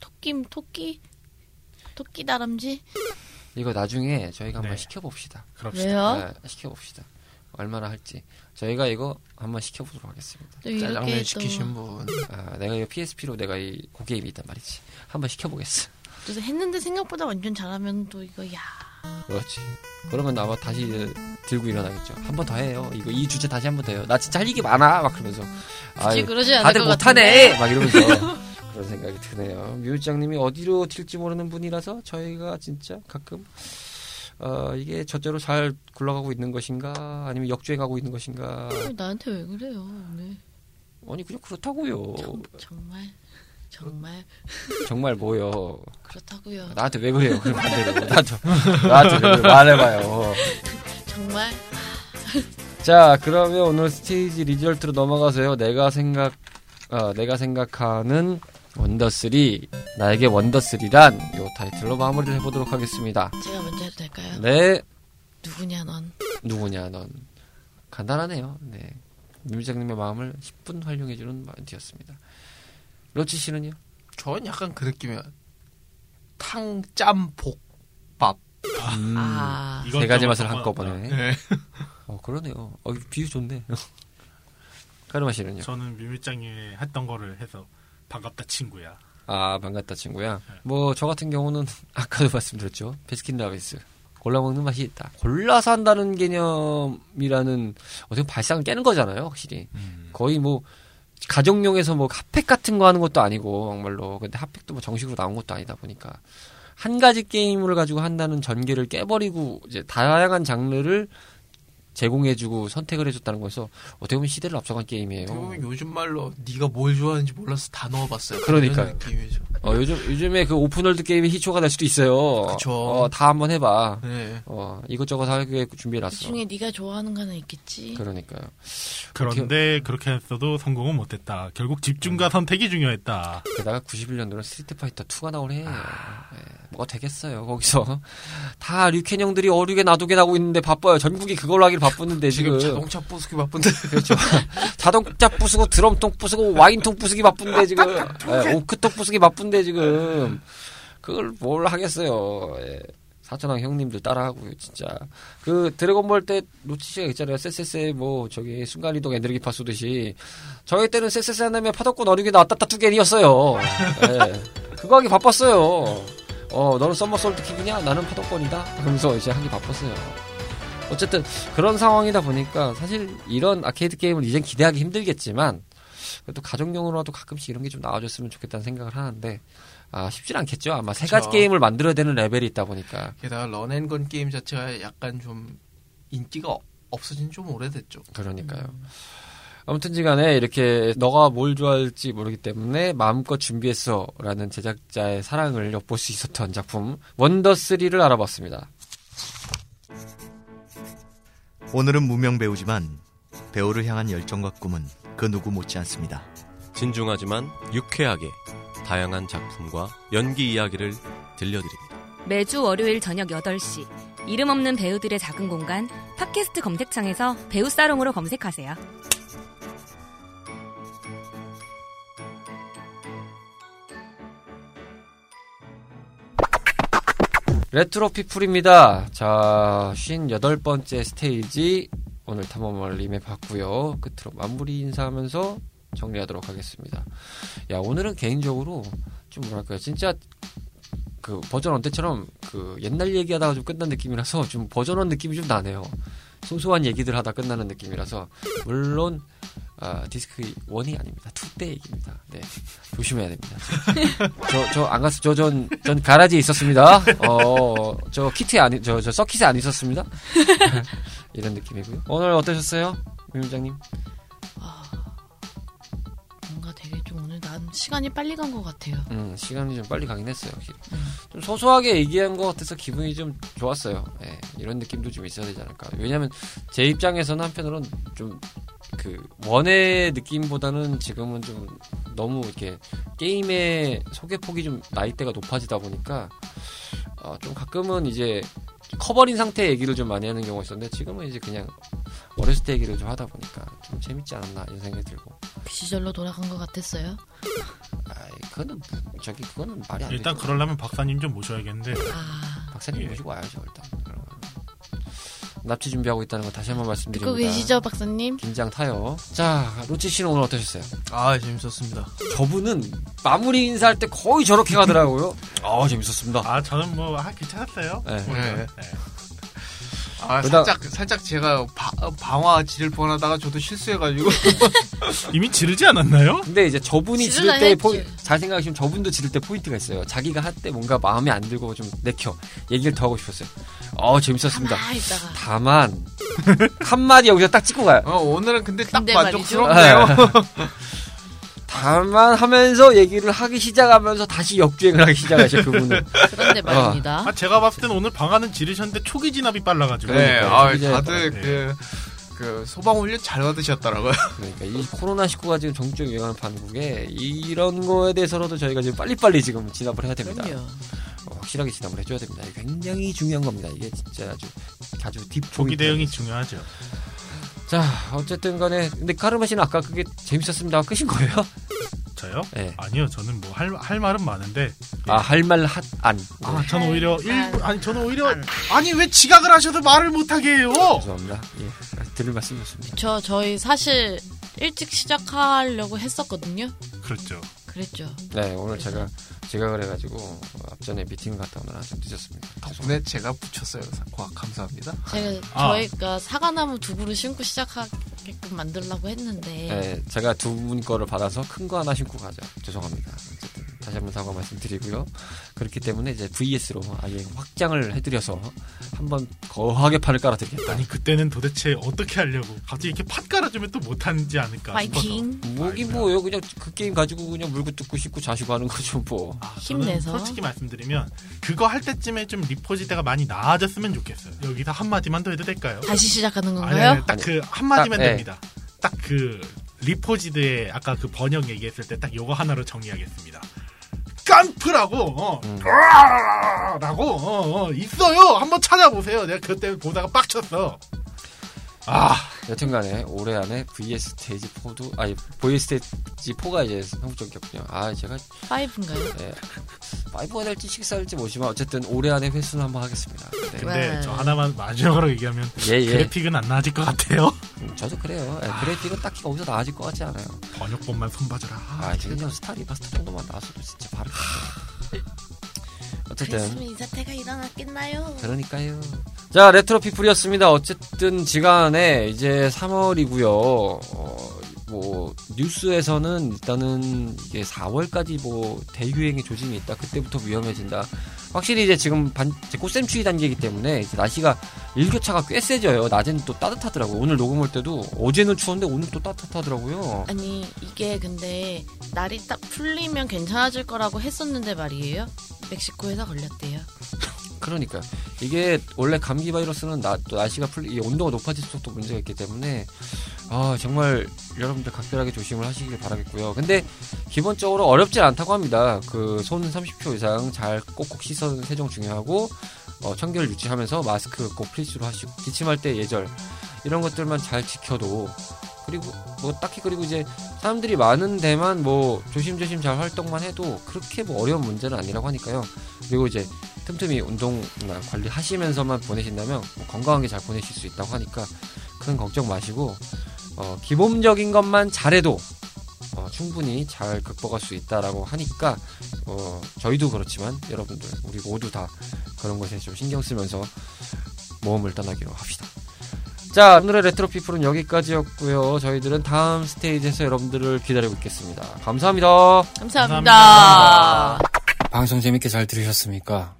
S3: 토끼, 토끼? 토끼 다람쥐?
S1: 이거 나중에 저희가 한번
S2: 네.
S1: 시켜봅시다
S2: 그럽시다.
S3: 왜요?
S1: 네, 시켜봅시다. 얼마나 할지. 저희가 이거 한번 시켜보도록 하겠습니다.
S5: 짜장면
S3: 또
S5: 시키신 분.
S1: 아, 내가 이거 PSP로 내가 이 고게임이 있단 말이지. 한번 시켜보겠어.
S3: 또 했는데 생각보다 완전 잘하면 또 이거 야
S1: 그렇지. 그러면 아마 다시 들고 일어나겠죠. 한 번 더 해요. 이거 이 주제 다시 한 번 더 해요. 나 진짜 할 얘기 많아. 막 그러면서.
S3: 않을
S1: 다들
S3: 것
S1: 못하네. 막 이러면서. 그런 생각이 드네요. 뮤장님이 어디로 튈지 모르는 분이라서 저희가 진짜 가끔 어, 이게 저대로 잘 굴러가고 있는 것인가 아니면 역주행하고 있는 것인가
S3: 어, 나한테 왜 그래요 오늘
S1: 아니 그냥 그렇다고요.
S3: 정, 정말 정말
S1: 정말 뭐요?
S3: 그렇다고요
S1: 나한테 왜 그래요? 그럼 반대로 나한테 나한테 왜? 말해봐요.
S3: 정말
S1: 자 그러면 오늘 스테이지 result로 넘어가서요. 내가 생각 어, 내가 생각하는 원더 3 나에게 원더 3란 요 타이틀로 마무리를 해보도록 하겠습니다.
S3: 제가 먼저 해도 될까요?
S1: 네
S3: 누구냐 넌
S1: 누구냐 넌 간단하네요. 네 뮤뮤짱님의 마음을 10분 활용해주는 멘트였습니다. 로치 씨는요?
S5: 전 약간 그 느낌이야. 탕짬볶밥.
S1: 음,
S3: 아
S1: 세 가지 맛을 한꺼번에.
S5: 네.
S1: 어 그러네요. 어 비유 좋네. 카르마 씨는요?
S2: 저는 뮤뮤짱이 했던 거를 해서 반갑다 친구야.
S1: 아 반갑다 친구야. 뭐저 같은 경우는 아까도 말씀드렸죠. 베스킨 라빈스 골라 먹는 맛이 있다. 골라서 한다는 개념이라는 어떻게 발상을 깨는 거잖아요. 확실히 거의 뭐 가정용에서 뭐 핫팩 같은 거 하는 것도 아니고 정말로 근데 핫팩도 뭐 정식으로 나온 것도 아니다 보니까 한 가지 게임을 가지고 한다는 전개를 깨버리고 이제 다양한 장르를 제공해주고 선택을 해줬다는 거에서 어떻게 보면 시대를 앞서간 게임이에요.
S5: 어떻게 보면 요즘 말로 네가 뭘 좋아하는지 몰라서 다 넣어봤어요. 느낌이죠.
S1: 어, 요즘 요즘에 그 open world 게임이 시초가 될 수도 있어요.
S5: 그쵸.
S1: 어, 다 한번 해봐.
S5: 네.
S1: 어, 이것저것 하게
S3: 그
S1: 준비해놨어.
S3: 중에 네가 좋아하는 거 하나 있겠지.
S1: 그러니까요.
S2: 그런데 그렇게 했어도 성공은 못했다. 결국 집중과 선택이 중요했다.
S1: 게다가 91년도는 스트리트 파이터 2가 나온 해.
S5: 아.
S1: 예, 뭐가 되겠어요, 거기서. 다 류켄 형들이 어류게 놔두게 나고 있는데 바빠요. 전국이 그걸로 하길 바쁘는데 지금.
S5: 지금 자동차 부수기 바쁜데.
S1: 그렇죠. 자동차 부수고 드럼통 부수고 와인통 부수기 바쁜데 지금. 예, 오크통 부수기 바쁜데 지금. 그걸 뭘 하겠어요. 예. 사천왕 형님들 따라하고요, 진짜. 그 드래곤볼 때 로치 씨가 있잖아요. 쎄쎄쎄 뭐 저기 순간이동 에너지 파 쏘듯이 저희 때는 쎄쎄쎄 한다음에 파덕권 어리게 나왔다 두 개이었어요. 예. 그거 하기 바빴어요. 어 너는 somersault kick이냐? 나는 파동권이다. 그러면서 이제 하기 바빴어요. 어쨌든 그런 상황이다 보니까 사실 이런 아케이드 게임을 이젠 기대하기 힘들겠지만 그래도 가정용으로라도 가끔씩 이런 게 좀 나와줬으면 좋겠다는 생각을 하는데 아 쉽진 않겠죠. 아마 세 가지
S5: 그쵸.
S1: 게임을 만들어야 되는 레벨이 있다 보니까
S5: 게다가 run and gun 게임 자체가 약간 좀 인기가 어- 없어진 지좀 오래됐죠.
S1: 그러니까요. 아무튼지간에 이렇게 너가 뭘 좋아할지 모르기 때문에 마음껏 준비했어라는 제작자의 사랑을 엿볼 수 있었던 작품 원더 3를 알아봤습니다.
S6: 오늘은 무명 배우지만 배우를 향한 열정과 꿈은 그 누구 못지 않습니다.
S7: 진중하지만 유쾌하게 다양한 작품과 연기 이야기를 들려드립니다.
S8: 매주 월요일 저녁 8시 이름 없는 배우들의 작은 공간 팟캐스트 검색창에서 배우 살롱으로 검색하세요.
S1: 레트로 피플입니다. 자, 58번째 스테이지 오늘 탐험을 임해봤고요. 끝으로 마무리 인사하면서 정리하도록 하겠습니다. 야, 오늘은 개인적으로 좀 뭐랄까요. 진짜 그 버전 원 때처럼 그 옛날 얘기하다가 좀 끝난 느낌이라서 좀 버전 원 느낌이 좀 나네요. 소소한 얘기들 하다 끝나는 느낌이라서 물론 아, 디스크 1이 아닙니다. 2때 얘기입니다. 네. 조심해야 됩니다. 저, 저, 안 갔어. 저, 전, 전 가라지에 있었습니다. 어, 저 키트에 안, 저, 저 서킷에 안 있었습니다. 이런 느낌이고요. 오늘 어떠셨어요? 위원장님?
S3: 뭔가 되게 좀 오늘 난 시간이 빨리 간 것 같아요.
S1: 음, 시간이 좀 빨리 가긴 했어요. 기-
S3: 음.
S1: 좀 소소하게 얘기한 것 같아서 기분이 좀 좋았어요. 예, 이런 느낌도 좀 있어야 되지 않을까. 왜냐면 제 입장에서는 한편으로는 좀 그 원의 느낌보다는 지금은 좀 너무 이렇게 게임의 소개 폭이 좀 나이대가 높아지다 보니까 어, 좀 가끔은 이제 커버린 상태의 얘기를 좀 많이 하는 경우가 있었는데 지금은 이제 그냥 어렸을 때 얘기를 좀 하다 보니까 좀 재밌지 않았나 이런 생각이 들고
S3: 그 시절로 돌아간 것 같았어요.
S1: 아이 그거는 저기 그거는 말이 안
S2: 일단
S1: 되죠.
S2: 그러려면 박사님 좀 모셔야겠는데
S3: 아,
S1: 박사님
S2: 예.
S1: 모시고 와야죠 일단. 납치 준비하고 있다는 거 다시 한번 말씀드립니다.
S3: 듣고 계시죠, 박사님?
S1: 긴장 타요. 자, 로치 씨는 오늘 어떠셨어요?
S5: 아 재밌었습니다.
S1: 저분은 마무리 인사할 때 거의 저렇게 가더라고요. 아, 재밌었습니다.
S2: 아 저는 뭐 아, 괜찮았어요.
S1: 네.
S5: 네.
S2: 네.
S5: 아
S1: 그다-
S5: 살짝 살짝 제가 바- 방화 지를 뻔하다가 저도 실수해가지고
S2: 이미 지르지 않았나요?
S1: 근데 이제 저분이 지를 때. 포인 잘 생각하시면 저분도 지를 때 포인트가 있어요. 자기가 할 때 뭔가 마음에 안 들고 좀 내켜 얘기를 더 하고 싶었어요. 어, 재밌었습니다. 다만 한 마디 여기서 딱 찍고 가요.
S5: 어, 오늘은 근데 딱 만족스럽네요.
S1: 다만 하면서 얘기를 하기 시작하면서 다시 역주행을 하기 시작하죠 그분은.
S3: 그런데 말입니다.
S2: 아 제가 봤을 때는 오늘 방안은 지르셨는데 초기 진압이 빨라가지고.
S5: 네. 아, 다들
S2: 네.
S5: 그, 그 소방 훈련 잘 받으셨더라고요.
S1: 그러니까 이 코로나 19가 지금 전국적으로 유행하는 판국에 이런 거에 대해서라도 저희가 지금 빨리빨리 지금 진압을 해야 됩니다. 어, 확실하게 진압을 해줘야 됩니다. 굉장히 중요한 겁니다. 이게 진짜 아주 아주 딥
S2: 조기
S1: 포인트.
S2: 대응이 중요하죠.
S1: 자 어쨌든 간에 근데 카르마 씨는 아까 그게 재밌었습니다. 끝인 거예요?
S2: 저요?
S1: 네.
S2: 아니요, 저는 뭐 할 할 말은 많은데.
S1: 아 할 말 핫 안.
S2: 아, 저는 오히려 일
S3: 안.
S2: 아니 저는 오히려 아니 왜 지각을 하셔도 말을 못 하게 해요?
S1: 죄송합니다. 예, 들을 말씀이었습니다.
S3: 저 저희 사실 일찍 시작하려고 했었거든요.
S2: 그렇죠.
S3: 그랬죠.
S1: 네 오늘 제가 지각을 해가지고 어, 앞전에 미팅 갔다 오느라 좀 늦었습니다.
S5: 덕분에 제가 붙였어요. 과학 감사합니다.
S3: 제가
S2: 아.
S3: 저희가 사과나무 두 그루 심고 시작하고 가게끔 만들려고 했는데
S1: 네, 제가 두 분 거를 받아서 큰 거 하나 신고 가죠. 죄송합니다. 어쨌든 다시 한번 사과 말씀드리고요. 그렇기 때문에 이제 VS로 아예 확장을 해드려서 한번 거하게 판을 깔아드리겠다.
S2: 아니 그때는 도대체 어떻게 하려고 갑자기 이렇게 팥 깔아주면 또 못하는지 않을까
S3: 파이팅
S1: 뭐긴 뭐예요. 그냥 그 게임 가지고 그냥 물고 뜯고 씻고 자시고 하는 거죠 뭐.
S2: 아,
S3: 힘내서.
S2: 솔직히 말씀드리면 그거 할 때쯤에 좀 리포지대가 많이 나아졌으면 좋겠어요. 여기서 한 마디만 더 해도 될까요?
S3: 다시 시작하는 건가요?
S2: 딱 그 한마디면
S1: 딱, 예.
S2: 됩니다. 딱그 리포지드의 아까 그 번역 얘기했을 때 딱 요거 하나로 정리하겠습니다. 깜프라고 어,
S1: 음.
S2: 라고 어, 어, 있어요. 한번 찾아보세요. 내가 그때 보다가 빡쳤어. 아
S1: 여튼간에 올해 안에 VS 스테이지 4도 아니 VS 스테이지 4가 이제 성적이었군요. 아 제가
S3: 5인가요?
S1: 네, 5가 될지 6가 될지 모르지만 어쨌든 올해 안에 횟수는 한번 하겠습니다. 네.
S2: 근데
S3: 와.
S2: 저 하나만 마지막으로 얘기하면
S1: 예 예.
S2: 그래픽은 안 나아질 것 같아요.
S1: 음, 저도 그래요. 예, 그래픽은 딱히 거기서 나아질 것 같지 않아요.
S2: 번역본만 손봐줘라.
S1: 아, 그냥 스타 remaster 정도만 나왔어도 진짜 바로. 어쨌든
S3: 그랬으면 이 사태가 일어났겠나요?
S1: 그러니까요. 자, 레트로 피플이었습니다. 어쨌든 지간에 이제 3월이고요. 어, 뭐 뉴스에서는 일단은 이게 4월까지 뭐 대유행의 조짐이 있다. 그때부터 위험해진다. 확실히 이제 지금 반, 이제 꽃샘 추위 단계이기 때문에 이제 날씨가 일교차가 꽤 세져요. 낮에는 또 따뜻하더라고. 요 오늘 녹음할 때도 어제는 추웠는데 오늘 또 따뜻하더라고요.
S3: 아니 이게 근데 날이 딱 풀리면 괜찮아질 거라고 했었는데 말이에요. 멕시코에서 걸렸대요.
S1: 그러니까 이게 원래 감기 바이러스는 나, 또 날씨가 풀리 이 온도가 높아질수록 또 문제가 있기 때문에 아 정말 여러분들 각별하게 조심을 하시길 바라겠고요. 근데 기본적으로 어렵진 않다고 합니다. 그 손 30초 이상 잘 꼭꼭 씻어 세정 중요하고 어, 청결 유지하면서 마스크 꼭 필수로 하시고 기침할 때 예절 이런 것들만 잘 지켜도 그리고 뭐 딱히 그리고 이제 사람들이 많은 데만 뭐 조심조심 잘 활동만 해도 그렇게 뭐 어려운 문제는 아니라고 하니까요. 그리고 이제 틈틈이 운동이나 관리하시면서만 보내신다면 뭐 건강하게 잘 보내실 수 있다고 하니까 큰 걱정 마시고 어, 기본적인 것만 잘해도 어, 충분히 잘 극복할 수 있다라고 하니까 어, 저희도 그렇지만 여러분들 우리 모두 다 그런 것에 좀 신경 쓰면서 모험을 떠나기로 합시다. 자 오늘의 레트로 피플은 여기까지였고요. 저희들은 다음 스테이지에서 여러분들을 기다리고 있겠습니다. 감사합니다.
S3: 감사합니다.
S1: 방송 재밌게 잘 들으셨습니까?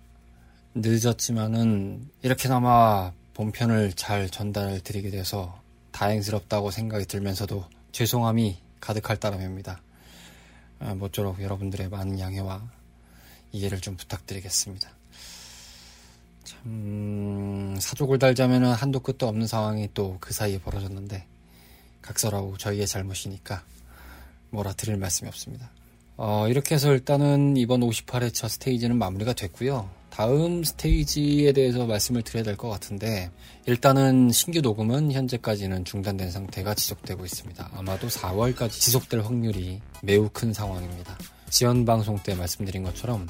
S1: 늦었지만은 이렇게나마 본편을 잘 전달 드리게 돼서 다행스럽다고 생각이 들면서도 죄송함이 가득할 따름입니다. 아, 모쪼록 여러분들의 많은 양해와 이해를 좀 부탁드리겠습니다. 참 사족을 달자면은 한도 끝도 없는 상황이 또 그 사이에 벌어졌는데 각설하고 저희의 잘못이니까 뭐라 드릴 말씀이 없습니다. 어, 이렇게 해서 일단은 이번 58회차 스테이지는 마무리가 됐고요. 다음 스테이지에 대해서 말씀을 드려야 될 것 같은데 일단은 신규 녹음은 현재까지는 중단된 상태가 지속되고 있습니다. 아마도 4월까지 지속될 확률이 매우 큰 상황입니다. 지연 방송 때 말씀드린 것처럼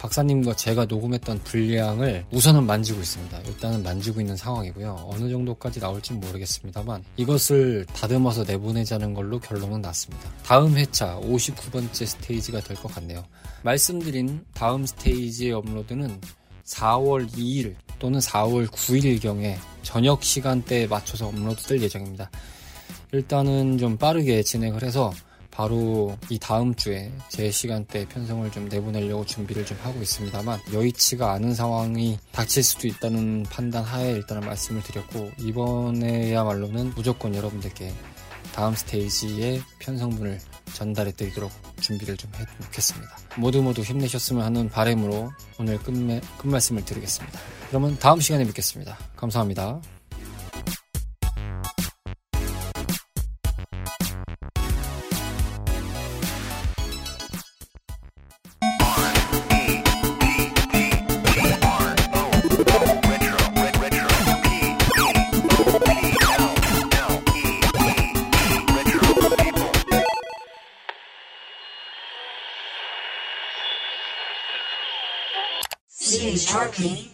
S1: 박사님과 제가 녹음했던 분량을 우선은 만지고 있습니다. 일단은 만지고 있는 상황이고요. 어느 정도까지 나올지는 모르겠습니다만 이것을 다듬어서 내보내자는 걸로 결론은 났습니다. 다음 회차 59번째 스테이지가 될 것 같네요. 말씀드린 다음 스테이지의 업로드는 4월 2일 또는 4월 9일경에 저녁 시간대에 맞춰서 업로드될 예정입니다. 일단은 좀 빠르게 진행을 해서 바로 이 다음 주에 제 시간대 편성을 좀 내보내려고 준비를 좀 하고 있습니다만 여의치가 않은 상황이 닥칠 수도 있다는 판단 하에 일단은 말씀을 드렸고 이번에야말로는 무조건 여러분들께 다음 스테이지의 편성분을 전달해 드리도록 준비를 좀 해놓겠습니다. 모두 모두 힘내셨으면 하는 바람으로 오늘 끝매, 끝말씀을 드리겠습니다. 그러면 다음 시간에 뵙겠습니다. 감사합니다.
S9: quem